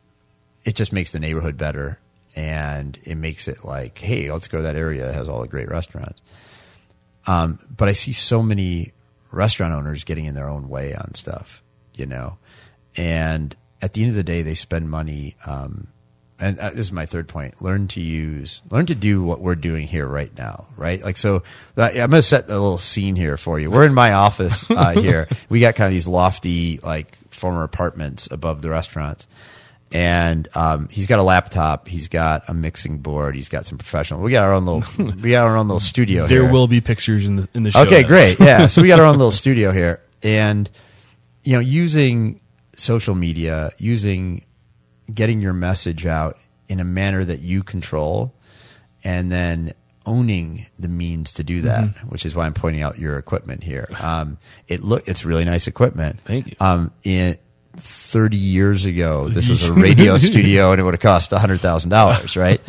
it just makes the neighborhood better and it makes it like, hey, let's go to that area that has all the great restaurants. Um, but I see so many restaurant owners getting in their own way on stuff, you know, and at the end of the day, they spend money. Um, and uh, this is my third point: learn to use, learn to do what we're doing here right now, right? Like, so uh, I'm going to set a little scene here for you. We're in my office uh, (laughs) here. We got kind of these lofty, like former apartments above the restaurants and um, he's got a laptop. He's got a mixing board. He's got some professional. We got our own little. (laughs) we got our own little studio. Here. There here. will be pictures in the in the show. Okay, notes. great. Yeah, so we got our own little (laughs) studio here, and you know, using social media, using getting your message out in a manner that you control, and then owning the means to do that, Mm-hmm. which is why I'm pointing out your equipment here. (sighs) Um, it look it's really nice equipment. Thank you. Um, in 30 years ago, this was a (laughs) radio studio, and it would have cost hundred thousand dollars, (laughs) right?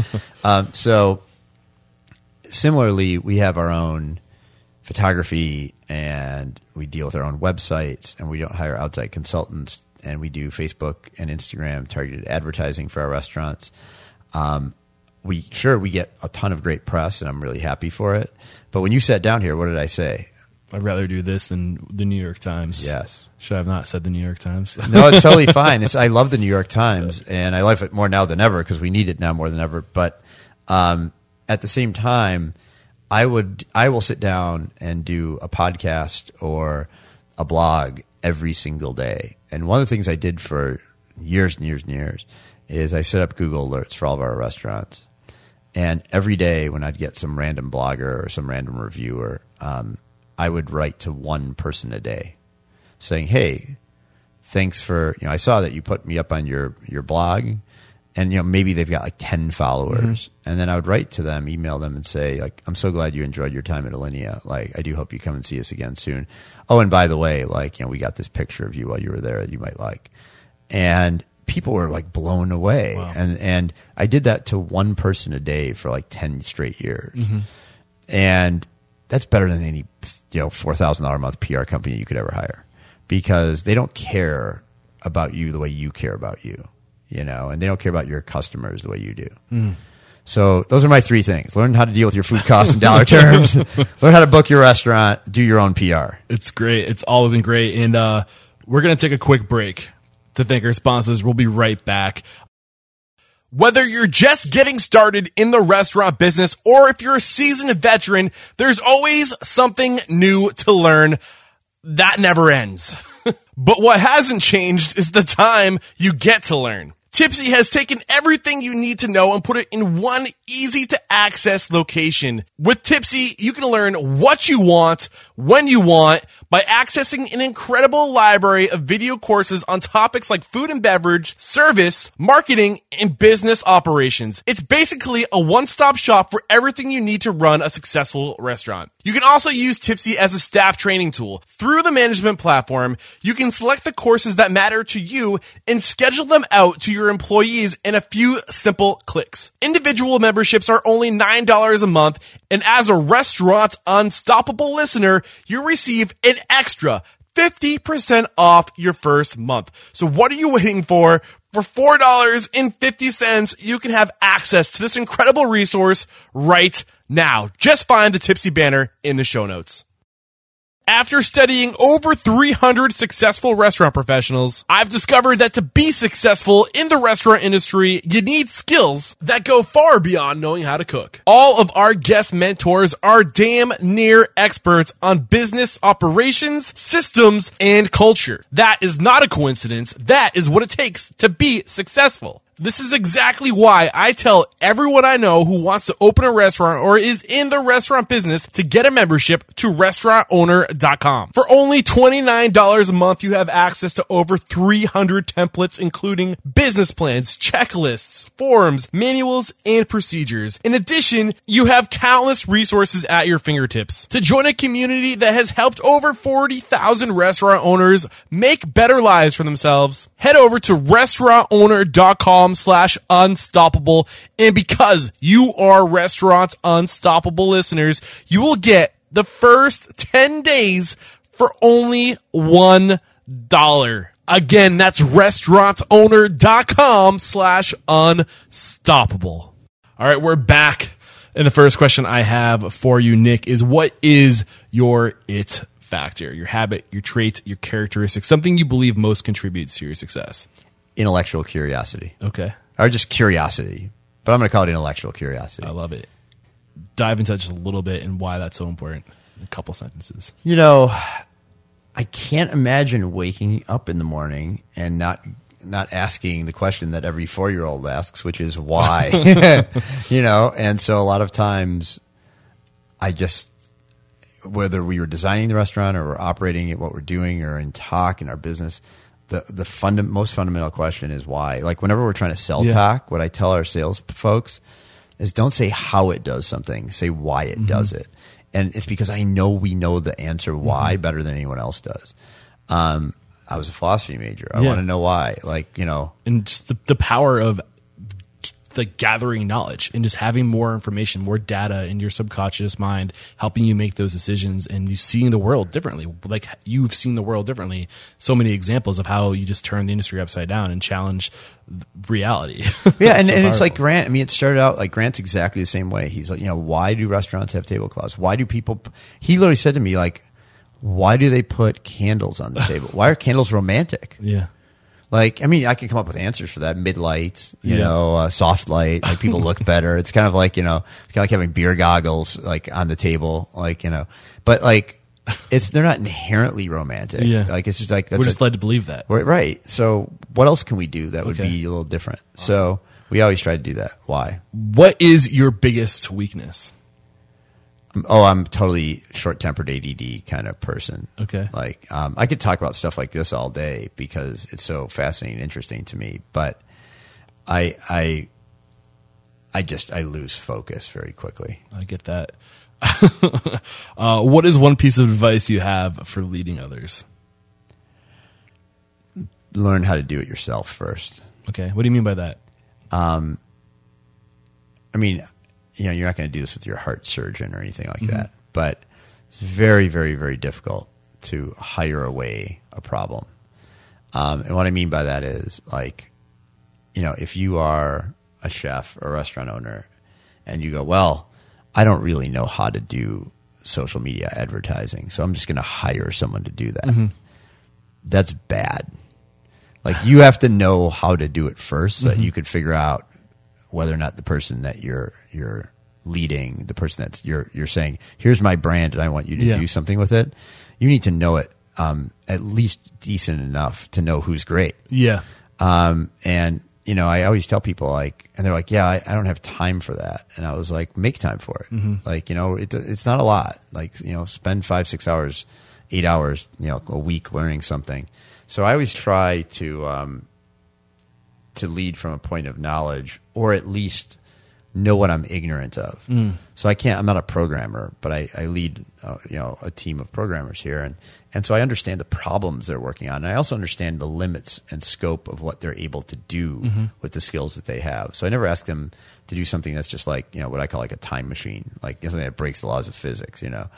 um, so similarly, we have our own photography and we deal with our own websites and we don't hire outside consultants and we do Facebook and Instagram targeted advertising for our restaurants. Um, we sure we get a ton of great press and I'm really happy for it. But when you sat down here, what did I say? I'd rather do this than the New York Times. Yes. Should I have not said the New York Times? (laughs) no, it's totally (laughs) fine. It's, I love the New York Times, and I love it more now than ever because we need it now more than ever. But um, at the same time, I would I will sit down and do a podcast or a blog every single day. And one of the things I did for years and years and years is I set up Google alerts for all of our restaurants. And every day when I'd get some random blogger or some random reviewer, um, I would write to one person a day saying, "Hey, thanks for you know I saw that you put me up on your your blog, and you know maybe they've got like ten followers, mm-hmm. and then I would write to them, email them, and say like I'm so glad you enjoyed your time at Alinea. Like I do hope you come and see us again soon. Oh, and by the way, like you know we got this picture of you while you were there that you might like, and people were like blown away, and and I did that to one person a day for like ten straight years, mm-hmm. and that's better than any you know four thousand dollar a month PR company you could ever hire. Because they don't care about you the way you care about you, you know, and they don't care about your customers the way you do. So those are my three things: learn how to deal with your food costs in dollar terms, (laughs) learn how to book your restaurant, do your own PR. It's great. It's all been great. And uh, we're going to take a quick break to thank our sponsors. We'll be right back. Whether you're just getting started in the restaurant business or if you're a seasoned veteran, there's always something new to learn. That never ends. (laughs) but what hasn't changed is the time you get to learn. Typsy has taken everything you need to know and put it in one easy to access location. With Typsy, you can learn what you want, when you want, by accessing an incredible library of video courses on topics like food and beverage, service, marketing, and business operations. It's basically a one-stop shop for everything you need to run a successful restaurant. You can also use Typsy as a staff training tool. Through the management platform, you can select the courses that matter to you and schedule them out to your employees in a few simple clicks. Individual memberships are only $9 a month, and as a restaurant unstoppable listener, you receive an extra 50% off your first month. So what are you waiting for? For $4.50, you can have access to this incredible resource right now. Just find the Typsy banner in the show notes. After studying over 300 successful restaurant professionals, I've discovered that to be successful in the restaurant industry, you need skills that go far beyond knowing how to cook. All of our guest mentors are damn near experts on business operations, systems, and culture. That is not a coincidence. That is what it takes to be successful. This is exactly why I tell everyone I know who wants to open a restaurant or is in the restaurant business to get a membership to restaurantowner.com. For only $29 a month, you have access to over 300 templates, including business plans, checklists, forms, manuals, and procedures. In addition, you have countless resources at your fingertips. To join a community that has helped over 40,000 restaurant owners make better lives for themselves, head over to restaurantowner.com slash unstoppable. And because you are Restaurants Unstoppable listeners, you will get the first 10 days for only one dollar. Again, that's restaurantowner.com slash unstoppable. All right, we're back. And the first question I have for you, Nick, is what is your it factor? Your habit, your trait, your characteristic, something you believe most contributes to your success. Intellectual curiosity, Okay. or just curiosity, but I'm going to call it intellectual curiosity. I love it. Dive into just a little bit and why that's so important. in A couple sentences. You know, I can't imagine waking up in the morning and not not asking the question that every four year old asks, which is why. (laughs) you know, and so a lot of times, I just whether we were designing the restaurant or we're operating it, what we're doing, or in Tock in our business, the the funda- most fundamental question is why. Like whenever we're trying to sell Yeah. Tock, what I tell our sales folks is don't say how it does something, say why it does it. And it's because I know we know the answer why better than anyone else does. Um, I was a philosophy major. I Yeah. want to know why. Like, you know, and just the, the power of the gathering knowledge and just having more information, more data in your subconscious mind, helping you make those decisions and you seeing the world differently. Like you've seen the world differently. So many examples of how you just turn the industry upside down and challenge reality. (laughs) yeah, and, So and it's like Grant. I mean, it started out like Grant's exactly the same way. He's like, you know, why do restaurants have tablecloths? Why do people? He literally said to me, like, why do they put candles on the table? Why are candles romantic? yeah. Like, I mean, I can come up with answers for that. Mid light, you Yeah. know, uh, soft light, like people look (laughs) better. It's kind of like, you know, it's kind of like having beer goggles, like on the table, like, you know, but like, it's, they're not inherently romantic. Yeah. Like, it's just like, that's We're just a- led to believe that. right, right. So what else can we do that would Okay. be a little different? So we always try to do that. Why? What is your biggest weakness? Oh, I'm totally short tempered ADD kind of person. Okay. Like, um, I could talk about stuff like this all day because it's so fascinating and interesting to me. But I, I, I just, I lose focus very quickly. I get that. (laughs) uh, what is one piece of advice you have for leading others? Learn how to do it yourself first. Okay. What do you mean by that? Um, I mean, you know, you're not going to do this with your heart surgeon or anything like mm-hmm. that, but it's very, very, very difficult to hire away a problem. Um, and what I mean by that is like, you know, if you are a chef or a restaurant owner and you go, well, I don't really know how to do social media advertising, so I'm just going to hire someone to do that. Mm-hmm. That's bad. Like you have to know how to do it first so that mm-hmm. you could figure out whether or not the person that you're you're leading, the person that's you're you're saying, here's my brand and I want you to Yeah. do something with it. You need to know it um, at least decent enough to know who's great. Yeah. Um, and you know, I always tell people like, and they're like, yeah, I, I don't have time for that. And I was like, make time for it. Like, you know, it, it's not a lot. Like, you know, spend five, six hours, eight hours, you know, a week learning something. So I always try to, um, to lead from a point of knowledge or at least know what I'm ignorant of. So I can't, I'm not a programmer, but I, I lead, uh, you know, a team of programmers here. And, and so I understand the problems they're working on. And I also understand the limits and scope of what they're able to do with the skills that they have. So I never ask them to do something that's just like, you know, what I call like a time machine, like something that breaks the laws of physics, you know?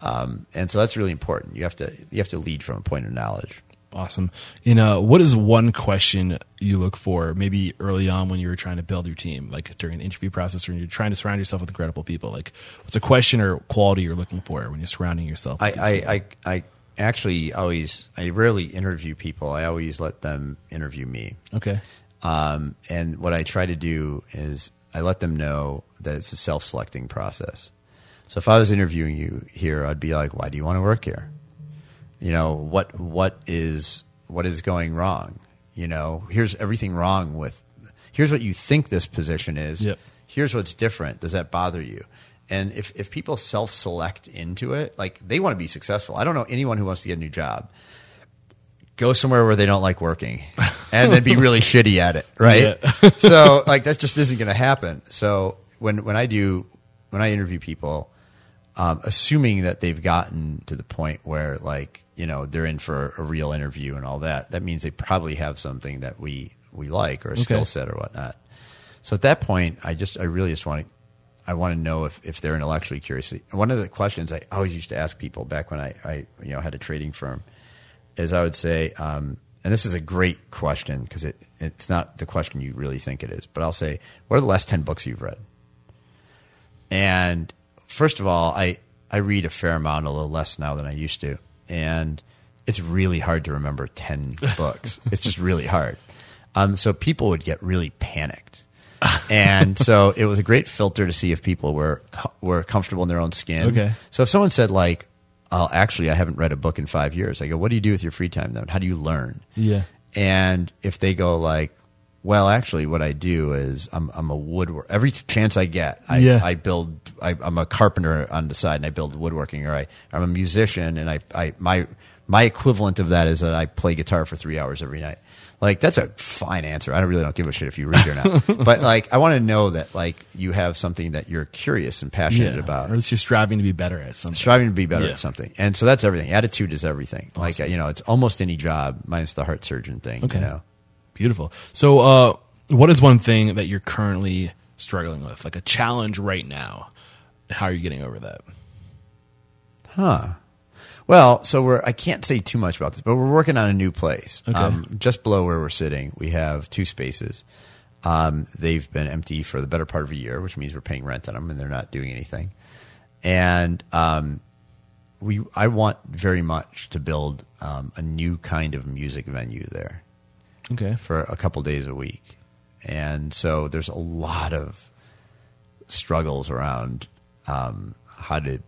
Um, and so that's really important. You have to, you have to lead from a point of knowledge. Awesome. And uh, what is one question you look for maybe early on when you were trying to build your team, like during the interview process or when you're trying to surround yourself with incredible people? Like, what's a question or quality you're looking for when you're surrounding yourself? I, I. I, I actually always, I rarely interview people. I always let them interview me. okay. Um, and what I try to do is I let them know that it's a self selecting process. So if I was interviewing you here, I'd be like, why do you want to work here? You know, what, what is, what is going wrong? You know, here's everything wrong with, here's what you think this position is. Yep. Here's what's different. Does that bother you? And if if people self select into it, like they want to be successful. I don't know anyone who wants to get a new job. Go somewhere where they don't like working, (laughs) and then be really shitty at it, right? Yeah. (laughs) so like that just isn't going to happen. So when when I do when I interview people, um, assuming that they've gotten to the point where like you know they're in for a real interview and all that, that means they probably have something that we we like or a skill set or whatnot. So at that point, I just I really just want to I want to know if, if they're intellectually curious. One of the questions I always used to ask people back when I, I you know had a trading firm is I would say, um, and this is a great question because it it's not the question you really think it is, but I'll say, what are the last ten books you've read? And first of all, I I read a fair amount, a little less now than I used to, and it's really hard to remember ten (laughs) books. It's just really hard. Um, so people would get really panicked, and so it was a great filter to see if people were were comfortable in their own skin. Okay. So if someone said like, "Oh, actually, I haven't read a book in five years," I go, "What do you do with your free time then? How do you learn?" Yeah. And if they go like, well, actually, what I do is I'm, I'm a woodwork. Every chance I get, I, Yeah. I build. I, I'm a carpenter on the side, and I build woodworking. Or I, I'm a musician, and I, I my my equivalent of that is that I play guitar for three hours every night. Like that's a fine answer. I don't really don't give a shit if you read or not. (laughs) but like, I want to know that like you have something that you're curious and passionate Yeah. about Or it's just striving to be better at something. striving to be better Yeah. at something. And so that's everything. Attitude is everything. Like, you know, it's almost any job minus the heart surgeon thing, Okay. you know. Beautiful. So, uh, what is one thing that you're currently struggling with, like a challenge right now? How are you getting over that? Huh. Well, so we're I can't say too much about this, but we're working on a new place. Okay. Um, just below where we're sitting, we have two spaces. Um, they've been empty for the better part of a year, which means we're paying rent on them and they're not doing anything. And um, we, I want very much to build um, a new kind of music venue there. Okay. for a couple days a week. And so there's a lot of struggles around um, how to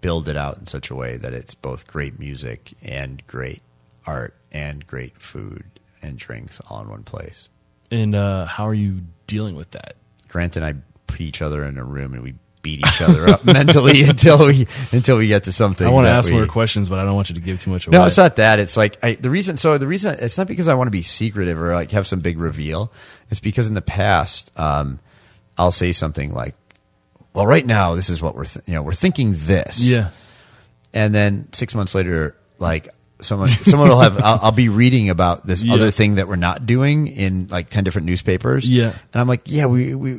build it out in such a way that it's both great music and great art and great food and drinks all in one place. And uh, how are you dealing with that? Grant and I put each other in a room and we beat each other up (laughs) mentally until we until we get to something. I want to ask we- more questions, but I don't want you to give too much away. No, it's not that. It's like I, the reason. So the reason it's not because I want to be secretive or like have some big reveal. It's because in the past, um, I'll say something like, "Well, right now, this is what we're th- you know we're thinking this." Yeah. and then six months later, like someone someone will have (laughs) I'll, I'll be reading about this Yeah. other thing that we're not doing in like ten different newspapers. Yeah. and I'm like, yeah, we we.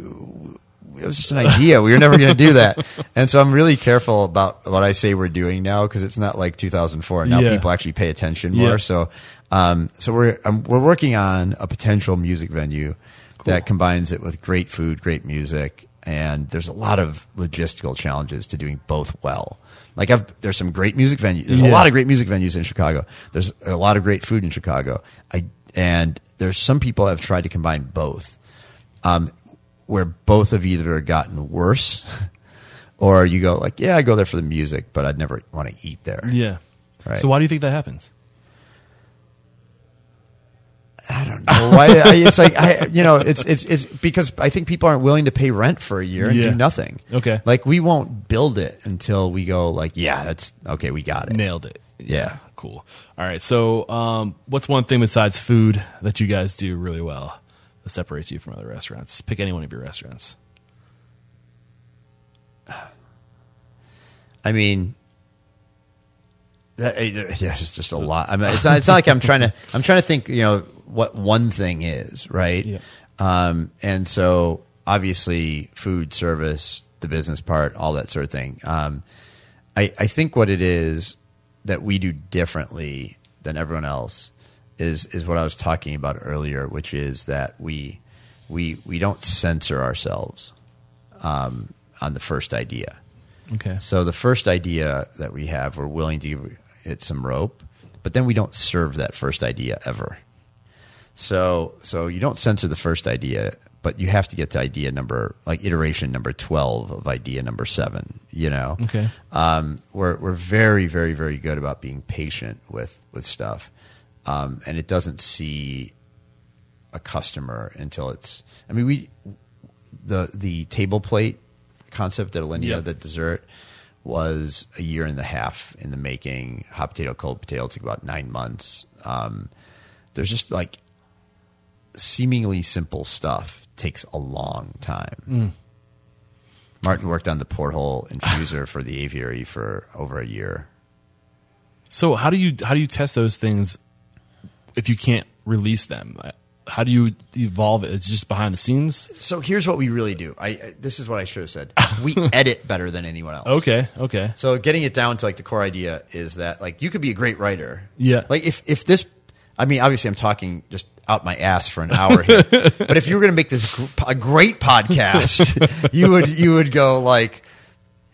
It was just an idea. We were never going to do that, (laughs) and so I'm really careful about what I say we're doing now because it's not like 2004. Now Yeah. people actually pay attention more. Yeah. So, um, so we're um, we're working on a potential music venue that combines it with great food, great music, and there's a lot of logistical challenges to doing both well. Like I've, there's some great music venues. There's a lot of great music venues in Chicago. There's a lot of great food in Chicago. I and there's some people have tried to combine both, um, where both of have either gotten worse, (laughs) or you go like, yeah, I go there for the music, but I'd never want to eat there. Yeah. Right. So why do you think that happens? I don't know why. I, it's like I, you know, it's it's it's because I think people aren't willing to pay rent for a year and Yeah. do nothing. Okay. like we won't build it until we go like, yeah, that's okay, we got it. Nailed it. Yeah. Cool. All right. So, um, what's one thing besides food that you guys do really well that separates you from other restaurants? Pick any one of your restaurants. I mean, that, yeah, it's just a lot. I mean, it's not, it's not like I'm trying to. I'm trying to think. You know what one thing is, right? Yeah. Um, and so obviously, food service, the business part, all that sort of thing. Um, I, I think what it is that we do differently than everyone else is is what I was talking about earlier, which is that we we we don't censor ourselves um, on the first idea. Okay. So the first idea that we have, we're willing to give it some rope, but then we don't serve that first idea ever. So so you don't censor the first idea, but you have to get to idea number like iteration number twelve of idea number seven. You know. Okay. Um, we're we're very very very good about being patient with with stuff, um, and it doesn't see a customer until it's. I mean, we the the table plate concept at Alinea, Yeah. the dessert, was a year and a half in the making. Hot potato, cold potato took about nine months. Um, there's just like seemingly simple stuff takes a long time. Martin worked on the porthole infuser for the aviary for over a year. So how do you how do you test those things if you can't release them? How do you evolve it? It's just behind the scenes. So here's what we really do. I this is what I should have said. (laughs) We edit better than anyone else. Okay, okay. So getting it down to like the core idea is that like you could be a great writer. Yeah. Like if if this, I mean, obviously I'm talking just out my ass for an hour here, (laughs) but if you were going to make this a great podcast, (laughs) you would you would go like,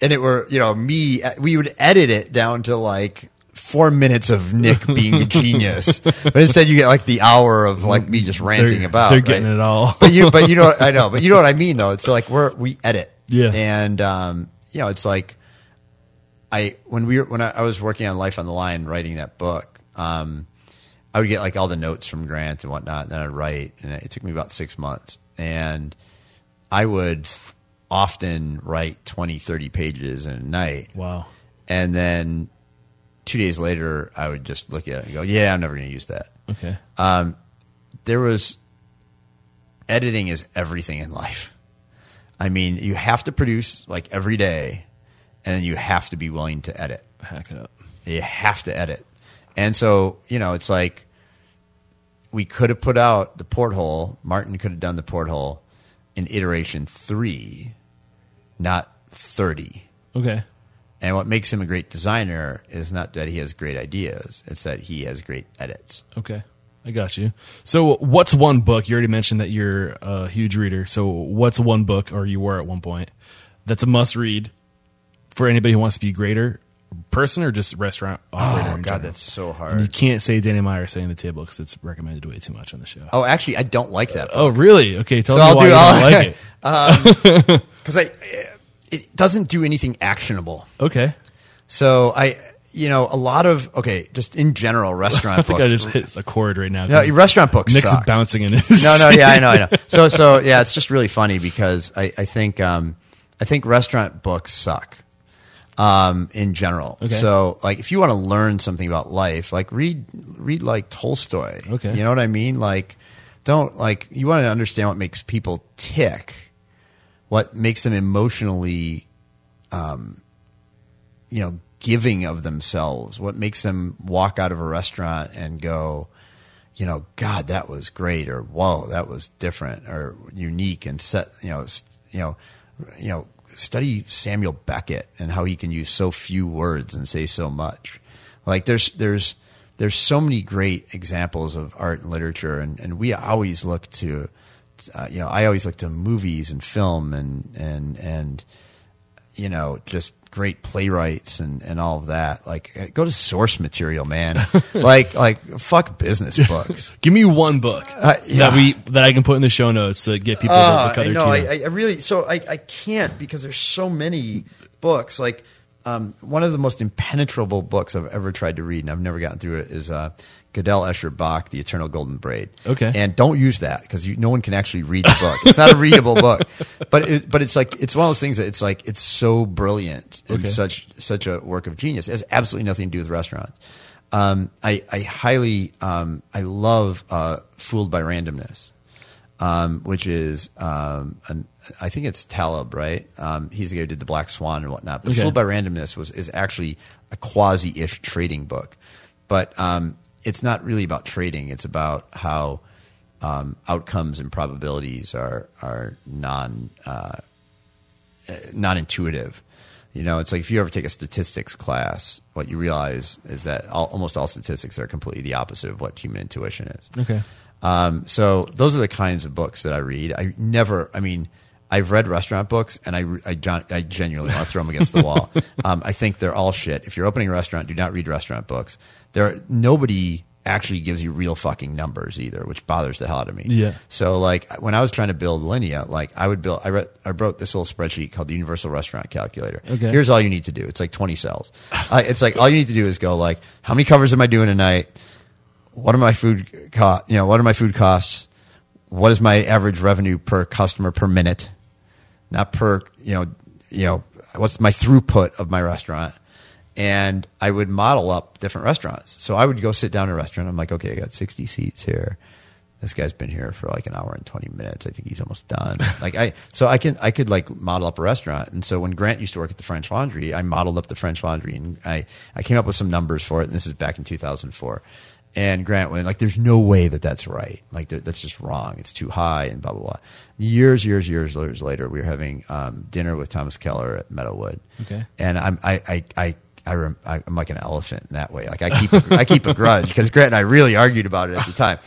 and it were you know me, we would edit it down to like. Four minutes of Nick (laughs) being a genius, but instead you get like the hour of like me just ranting They're- about. they're getting it all. but you, but you know, what, (laughs) I know, but you know what I mean, though. It's like we're we edit, Yeah. and um, you know, it's like I when we were when I, I was working on Life on the Line, writing that book, um, I would get like all the notes from Grant and whatnot, and then I'd write, and it took me about six months, and I would often write 20, 30 pages in a night, Wow. and then two days later, I would just look at it and go, "Yeah, I'm never going to use that." Okay. Um, there was editing is everything in life. I mean, you have to produce like every day, and then you have to be willing to edit. Hack it up. You have to edit. And so, you know, it's like we could have put out the porthole, Martin could have done the porthole in iteration three, not 30. Okay. And what makes him a great designer is not that he has great ideas, it's that he has great edits. Okay. I got you. So, what's one book? You already mentioned that you're a huge reader. So, what's one book, or you were at one point, that's a must read for anybody who wants to be a greater person or just restaurant oh, operator? Oh, God, general? that's so And you can't say Danny Meyer at the table because it's recommended way too much on the show. Oh, actually, I don't like that. Oh, really? Okay, tell So me I'll why do- you I'll- don't like (laughs) it. Um, because I it doesn't do anything actionable. Okay, So I, you know, a lot of okay, just in general, (laughs) restaurant I think books. I just hit a chord right now. no, restaurant books Nick's suck. bouncing in his. No, no, yeah, I know, I know. (laughs) So, so yeah, it's just really funny because I, I think, um, I think restaurant books suck. Um, in general. Okay. So, like, if you want to learn something about life, like read, read like Tolstoy. Okay. You know what I mean? Like, don't like you want to understand what makes people tick, what makes them emotionally um, you know, giving of themselves, what makes them walk out of a restaurant and go, you know, God, that was great, or whoa, that was different, or unique, and set, you know, you know, you know, study Samuel Beckett and how he can use so few words and say so much. Like there's there's there's so many great examples of art and literature, and, and we always look to, uh, you know, I always look to movies and film and and and you know, just great playwrights and, and all of that. Like, uh, go to source material, man. (laughs) like, like fuck business books. (laughs) Give me one book Uh, yeah. that we that I can put in the show notes to get people Uh, to cut I their know. teeth. I, I really so I, I can't because there's so many books. Like um, one of the most impenetrable books I've ever tried to read, and I've never gotten through it, is uh, Gödel Escher Bach, The Eternal Golden Braid. Okay. and don't use that because no one can actually read the book. It's not a readable book, (laughs) but it, but it's like it's one of those things that it's like it's so brilliant and Okay. such such a work of genius. It has absolutely nothing to do with restaurants. Um, I, I highly um, I love uh, Fooled by Randomness um, which is um, an, I think it's Taleb, right? Um, he's the guy who did the Black Swan and whatnot. But Okay. Fooled by Randomness was is actually a quasi-ish trading book, but um, it's not really about trading. It's about how um, outcomes and probabilities are are non uh, non intuitive. You know, it's like if you ever take a statistics class, what you realize is that all, almost all statistics are completely the opposite of what human intuition is. okay. Um, so those are the kinds of books that I read. I never, I mean, I've read restaurant books and I, I, I genuinely want to throw them against the wall. (laughs) Um, I think they're all shit. If you're opening a restaurant, do not read restaurant books. There, nobody actually gives you real fucking numbers either, which bothers the hell out of me. Yeah. So like when I was trying to build Alinea, like I would build, I, re- I wrote this little spreadsheet called the Universal Restaurant Calculator. Okay. Here's all you need to do. It's like 20 cells. Uh, it's like all you need to do is go like, how many covers am I doing tonight? what are my food co- you know what are my food costs what is my average revenue per customer per minute, not per you know you know what's my throughput of my restaurant, and I would model up different restaurants. So I would go sit down in a restaurant. I'm like, okay, I got 60 seats here. This guy's been here for like an hour and 20 minutes. I think he's almost done. (laughs) like I, so I can, I could like model up a restaurant. And so when Grant used to work at the French Laundry, I modeled up the French Laundry and I, I came up with some numbers for it. And this is back in 2004. And Grant went like, "There's no way that that's right. Like that's just wrong. It's too high." And blah blah blah. Years, years, years, years later, we were having um, dinner with Thomas Keller at Meadowood. Okay. And I'm I I I. I rem, I'm like an elephant in that way. Like I keep, I keep a grudge because Grant and I really argued about it at the time.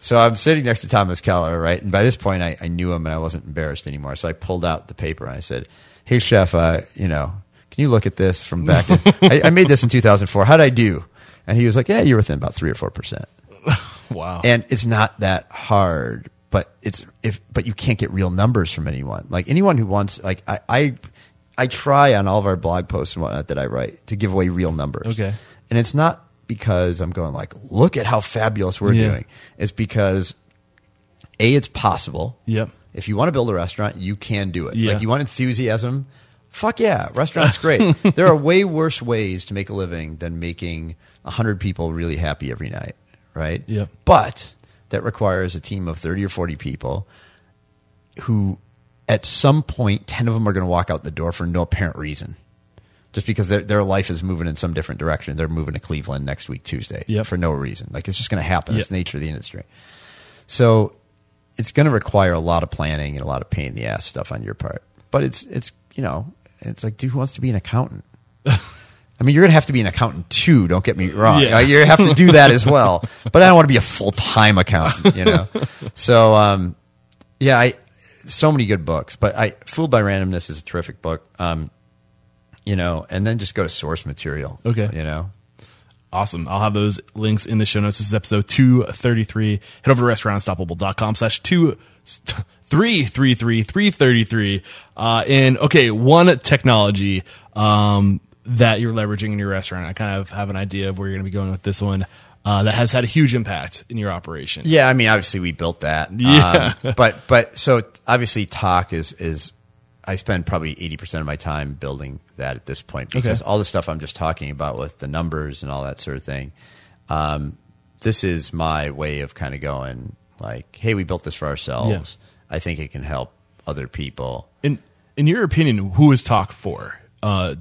So I'm sitting next to Thomas Keller, right? And by this point, I, I knew him and I wasn't embarrassed anymore. So I pulled out the paper and I said, "Hey, chef, uh, you know, can you look at this from back? In, (laughs) I, I made this in 2004. How'd I do?" And he was like, "Yeah, you're within about three or four percent." (laughs) Wow. and it's not that hard but it's if but you can't get real numbers from anyone like anyone who wants like i i, I try on all of our blog posts and whatnot that i write to give away real numbers Okay. and it's not because i'm going like look at how fabulous we're Yeah. doing it's because a it's possible Yep. if you want to build a restaurant you can do it Yeah. like you want enthusiasm fuck yeah restaurant's great (laughs) there are way worse ways to make a living than making 100 people really happy every night right Yep. but that requires a team of 30 or 40 people who at some point 10 of them are going to walk out the door for no apparent reason just because their, their life is moving in some different direction they're moving to cleveland next week tuesday Yep. for no reason like it's just going to happen it's Yep. the nature of the industry so it's going to require a lot of planning and a lot of pain in the ass stuff on your part but it's it's you know it's like dude who wants to be an accountant (laughs) I mean, you're going to have to be an accountant too. Don't get me wrong. Yeah. Uh, You have to do that as well. But I don't want to be a full time accountant. You know. (laughs) so um, yeah, I so many good books. But I Fooled by Randomness is a terrific book. Um, you know, and then just go to source material. Okay. You know. Awesome. I'll have those links in the show notes. This is episode 233. Head over to restaurantunstoppable.com slash two. 333 333 uh and okay one technology um that you're leveraging in your restaurant i kind of have an idea of where you're going to be going with this one uh that has had a huge impact in your operation Yeah, I mean, obviously we built that. (laughs) Yeah. Um, but but so obviously Tock is is I spend probably eighty percent of my time building that at this point because Okay. all the stuff I'm just talking about with the numbers and all that sort of thing. Um, this is my way of kind of going like, hey, we built this for ourselves. I think it can help other people. in in your opinion who is Tock for uh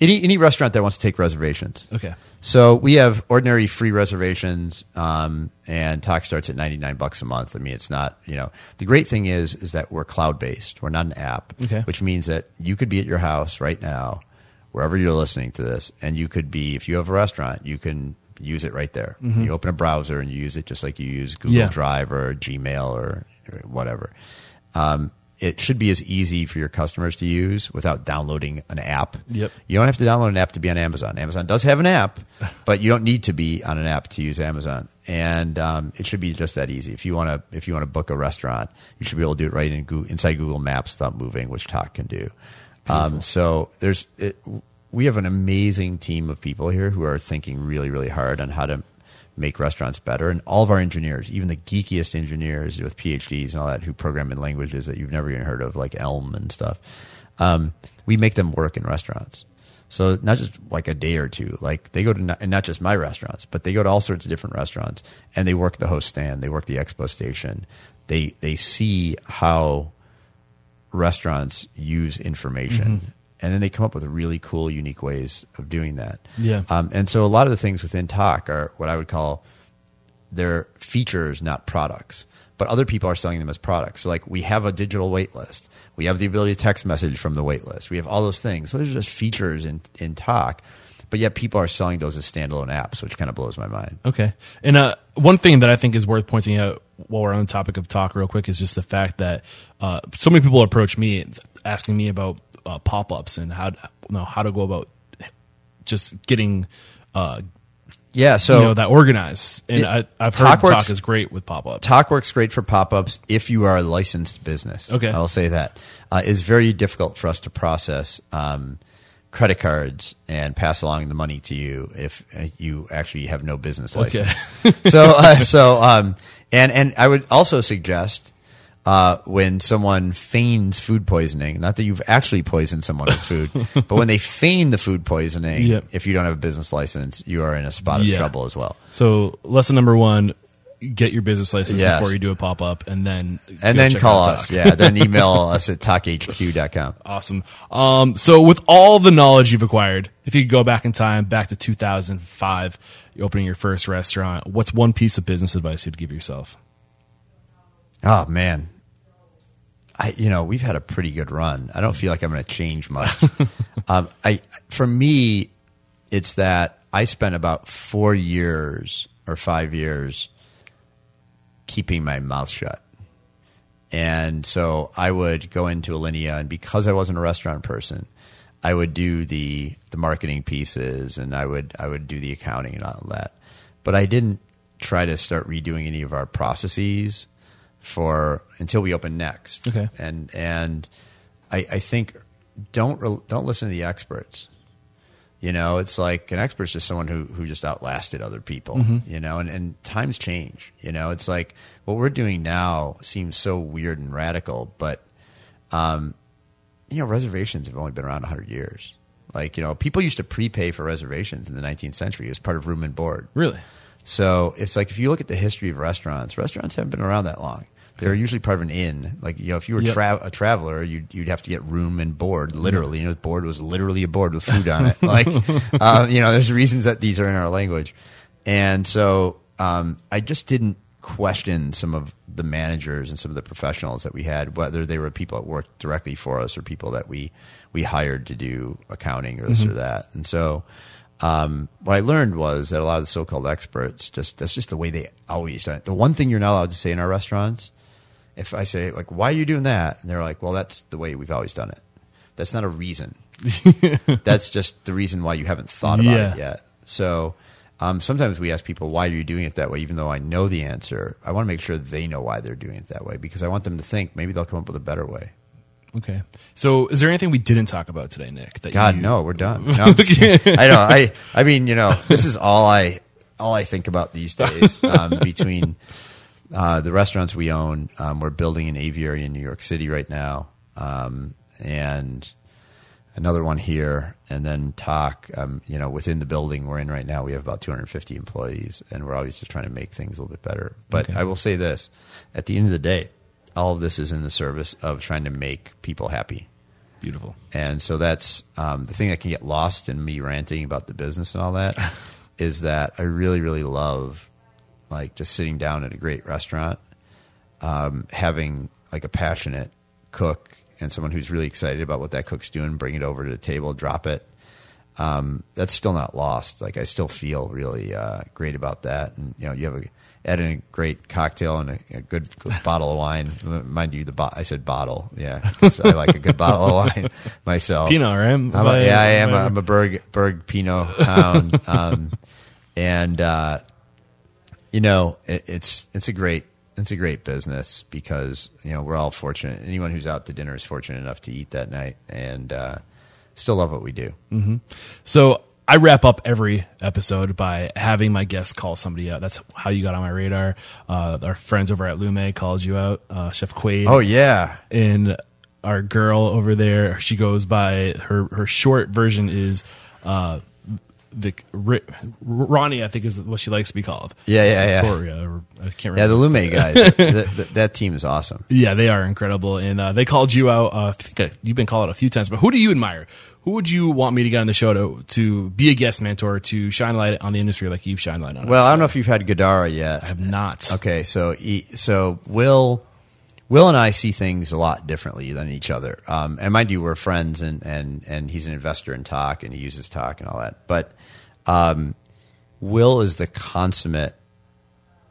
Any any restaurant that wants to take reservations. okay So we have ordinary free reservations, um, and Tock starts at ninety nine bucks a month. I mean, it's not you know the great thing is is that we're cloud based. We're not an app, Okay. which means that you could be at your house right now, wherever you're listening to this, and you could be if you have a restaurant, you can use it right there. You open a browser and you use it just like you use Google Mm-hmm. Yeah. Drive or Gmail or, or whatever. Um, it should be as easy for your customers to use without downloading an app. Yep. You don't have to download an app to be on Amazon. Amazon does have an app, (laughs) but you don't need to be on an app to use Amazon. And um, it should be just that easy. If you want to, if you want to book a restaurant, you should be able to do it right in Google, inside Google Maps without moving, which Tock can do. Um, so there's, it, we have an amazing team of people here who are thinking really, really hard on how to make restaurants better. And all of our engineers, even the geekiest engineers with PhDs and all that, who program in languages that you've never even heard of, like Elm and stuff, um, we make them work in restaurants. So not just like a day or two, like they go to not, and not just my restaurants, but they go to all sorts of different restaurants and they work the host stand, they work the expo station, they they see how restaurants use information, and then they come up with really cool, unique ways of doing that. Yeah. Um, and so a lot of the things within Tock are what I would call they're features, not products. But other people are selling them as products. So like we have a digital wait list. We have the ability to text message from the wait list. We have all those things. So those are just features in, in Tock. But yet people are selling those as standalone apps, which kind of blows my mind. Okay. And uh, one thing that I think is worth pointing out while we're on the topic of Tock, real quick, is just the fact that uh, so many people approach me asking me about uh, pop ups and how you know, how to go about just getting uh, Yeah. So you know that organized. And It- I, I've heard TalkWorks- Tock is great with pop ups. Tock works great for pop ups if you are a licensed business. Okay. I will say that. Uh, it's very difficult for us to process um, credit cards and pass along the money to you if uh, you actually have no business Okay. license. so, uh, so, um, and, and I would also suggest uh, when someone feigns food poisoning. Not that you've actually poisoned someone with food, (laughs) but when they feign the food poisoning, Yep. if you don't have a business license, you are in a spot of Yeah. trouble as well. So lesson number one: get your business license Yes. before you do a pop up, and then And then call us. Yeah. Then (laughs) email us at tockhq.com. Awesome. Um, so with all the knowledge you've acquired, if you could go back in time, back to 2005, you're opening your first restaurant, what's one piece of business advice you'd give yourself? Oh man, I you know we've had a pretty good run. I don't feel like I'm going to change much. (laughs) um, I for me, it's that I spent about four years or five years keeping my mouth shut. And so I would go into Alinea, and because I wasn't a restaurant person, I would do the the marketing pieces, and I would I would do the accounting and all that. But I didn't try to start redoing any of our processes for until we open next. Okay. And and I, I think don't re- don't listen to the experts. You know, it's like an expert's just someone who, who just outlasted other people, you know, and, and times change. You know, it's like what we're doing now seems so weird and radical, but, um, you know, reservations have only been around 100 years. Like, you know, people used to prepay for reservations in the 19th century as part of room and board. Really? So it's like if you look at the history of restaurants, restaurants haven't been around that long. They're usually part of an inn. Like you know, if you were Yep. tra- a traveler, you'd you'd have to get room and board. Literally, you know, board was literally a board with food on it. (laughs) Like, uh, you know, there's reasons that these are in our language, and so um, I just didn't question some of the managers and some of the professionals that we had, whether they were people that worked directly for us or people that we we hired to do accounting or this or that. And so um, what I learned was that a lot of the so-called experts just that's just the way they always done it. The one thing you're not allowed to say in our restaurants, if I say like, "Why are you doing that?" and they're like, "Well, that's the way we've always done it." That's not a reason. (laughs) that's just the reason why you haven't thought about Yeah. it yet. So um, sometimes we ask people, "Why are you doing it that way?" Even though I know the answer, I want to make sure they know why they're doing it that way because I want them to think maybe they'll come up with a better way. Okay. So is there anything we didn't talk about today, Nick? That God, you, no, we're done. No, I'm just. (laughs) I know. I, I mean, you know, this is all I, all I think about these days. Um, (laughs) between uh, the restaurants we own, um, we're building an aviary in New York City right now, um, and another one here, and then Tock. Um, you know, within the building we're in right now, we have about 250 employees, and we're always just trying to make things a little bit better. But Okay. I will say this: at the end of the day, all of this is in the service of trying to make people happy. Beautiful. And so that's um, the thing that can get lost in me ranting about the business and all that (laughs) is that I really, really love like just sitting down at a great restaurant, um, having like a passionate cook and someone who's really excited about what that cook's doing, bring it over to the table, drop it. Um, that's still not lost. Like I still feel really uh, great about that. And you know, you have a add in a great cocktail and a, a good, good bottle of wine. Mind you, the bo- I said bottle. Yeah, I like a good (laughs) bottle of wine myself. Pinot, right? I'm a, yeah, I am. A, I'm a Berg Berg Pinot hound, (laughs) um, and uh, you know it, it's it's a great it's a great business because you know we're all fortunate. Anyone who's out to dinner is fortunate enough to eat that night, and uh, still love what we do. So I wrap up every episode by having my guests call somebody out. That's how you got on my radar. Uh, our friends over at Lume called you out, uh, Chef Quaid. Oh yeah, and our girl over there, she goes by her her short version is uh, Vic, Ri, Ronnie. I think is what she likes to be called. Yeah, yeah, yeah. Victoria. Or, I can't remember. yeah. The Lume (laughs) guys, that, that, that team is awesome. Yeah, they are incredible, and uh, they called you out. Uh, I think uh, you've been called out a few times, but who do you admire? Who would you want me to get on the show to to be a guest mentor to shine light on the industry like you've shined light on? Well, us? I don't know if you've had Guidara yet. I have not. Okay, so so Will, Will and I see things a lot differently than each other. Um, and mind you, we're friends, and and and he's an investor in Tock, and he uses Tock and all that. But um, Will is the consummate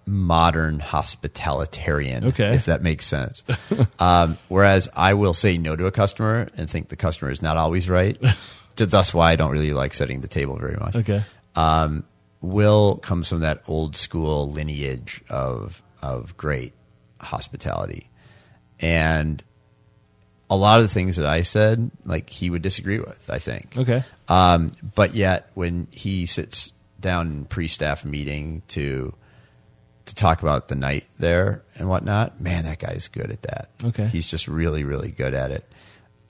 modern hospitalitarian. Okay. if that makes sense. (laughs) um, whereas I will say no to a customer and think the customer is not always right. (laughs) Thus, why I don't really like setting the table very much Okay. um, Will comes from that old school lineage of of great hospitality, and a lot of the things that I said, like he would disagree with. I think. Okay. Um, but yet, when he sits down in pre-staff meeting to to talk about the night there and whatnot. Man, that guy's good at that. Okay. he's just really really good at it,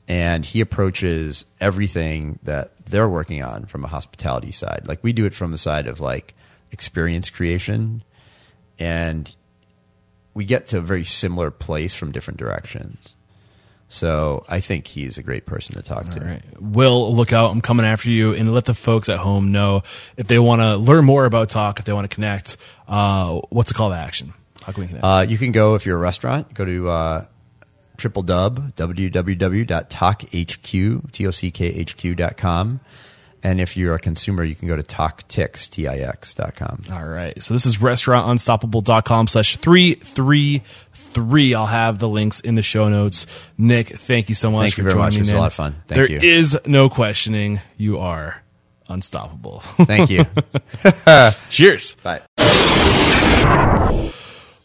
and he approaches everything that they're working on from a hospitality side. Like we do it from the side of like experience creation, and we get to a very similar place from different directions. So I think he's a great person to talk to. All right. Will, look out. I'm coming after you. And let the folks at home know if they want to learn more about Tock, if they want to connect, uh, what's the call to action? How can we connect? Uh, you can go if you're a restaurant. Go to uh, triple dub www.tockhq t o c k h q dot com, and if you're a consumer, you can go to tocktix t i x dot com. All right. So this is restaurantunstoppable.com slash 333. I'll have the links in the show notes. Nick, thank you so much Thank for you very joining much. It was in. a lot of fun. Thank There you. is no questioning. You are unstoppable. Thank you. (laughs) Cheers. Bye.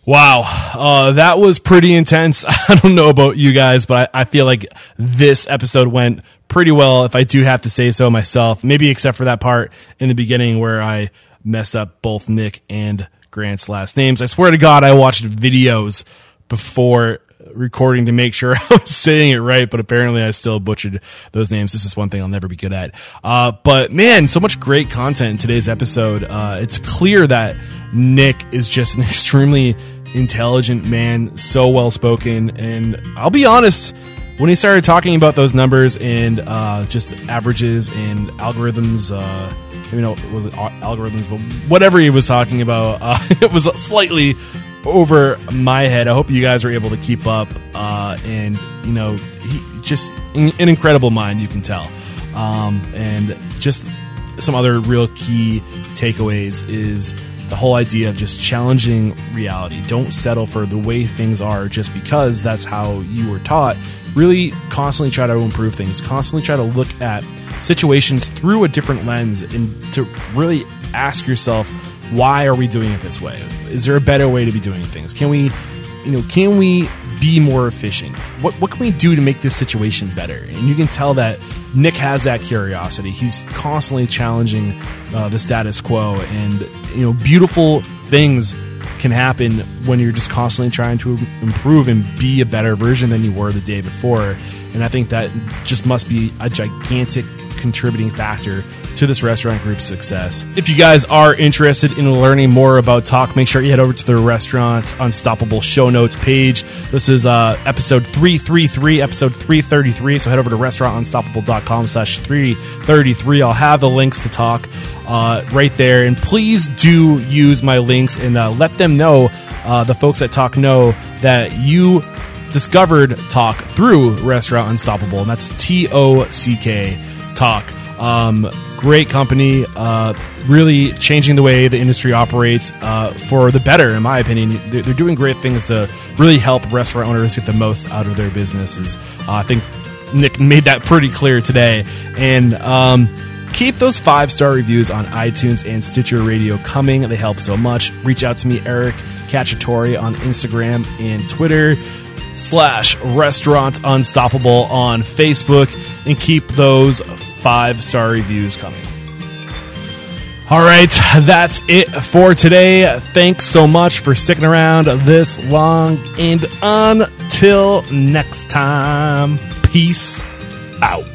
Wow, uh, that was pretty intense. (laughs) I don't know about you guys, but I, I feel like this episode went pretty well, if I do have to say so myself. Maybe except for that part in the beginning where I mess up both Nick and Grant's last names. I swear to God, I watched videos before recording to make sure (laughs) I was saying it right, but apparently I still butchered those names. This is one thing I'll never be good at. Uh, but man, so much great content in today's episode. Uh, it's clear that Nick is just an (laughs) extremely intelligent man, so well spoken, and I'll be honest. When he started talking about those numbers and uh, just averages and algorithms, uh, you know, was it al- algorithms, but whatever he was talking about, uh, (laughs) it was slightly over my head. I hope you guys are able to keep up. Uh, and you know, he just an incredible mind, you can tell. Um, and just some other real key takeaways is the whole idea of just challenging reality. Don't settle for the way things are just because that's how you were taught. Really, constantly try to improve things. Constantly try to look at situations through a different lens and to really ask yourself why are we doing it this way? Is there a better way to be doing things? Can we you know can we be more efficient? What, what can we do to make this situation better? And you can tell that nick has that curiosity. He's constantly challenging uh, the status quo and you know beautiful things can happen when you're just constantly trying to improve and be a better version than you were the day before. And i think that just must be a gigantic contributing factor to this restaurant group's success. If you guys are interested in learning more about Tock, make sure you head over to the Restaurant Unstoppable show notes page. This is uh, episode 333, episode 333. So head over to restaurantunstoppable.com slash 333. I'll have the links to Tock uh, right there. And please do use my links and uh, let them know, uh, the folks at Tock know that you discovered Tock through Restaurant Unstoppable. And that's T O C K Tock. Um, great company, uh, really changing the way the industry operates uh, for the better, in my opinion. They're, doing great things to really help restaurant owners get the most out of their businesses. Uh, I think Nick made that pretty clear today. And um, keep those five star reviews on iTunes and Stitcher Radio coming. They help so much. Reach out to me, Eric Cacciatore, on Instagram and Twitter slash restaurant unstoppable on Facebook and keep those five star reviews coming. All right, that's it for today. Thanks so much for sticking around this long. And until next time, peace out.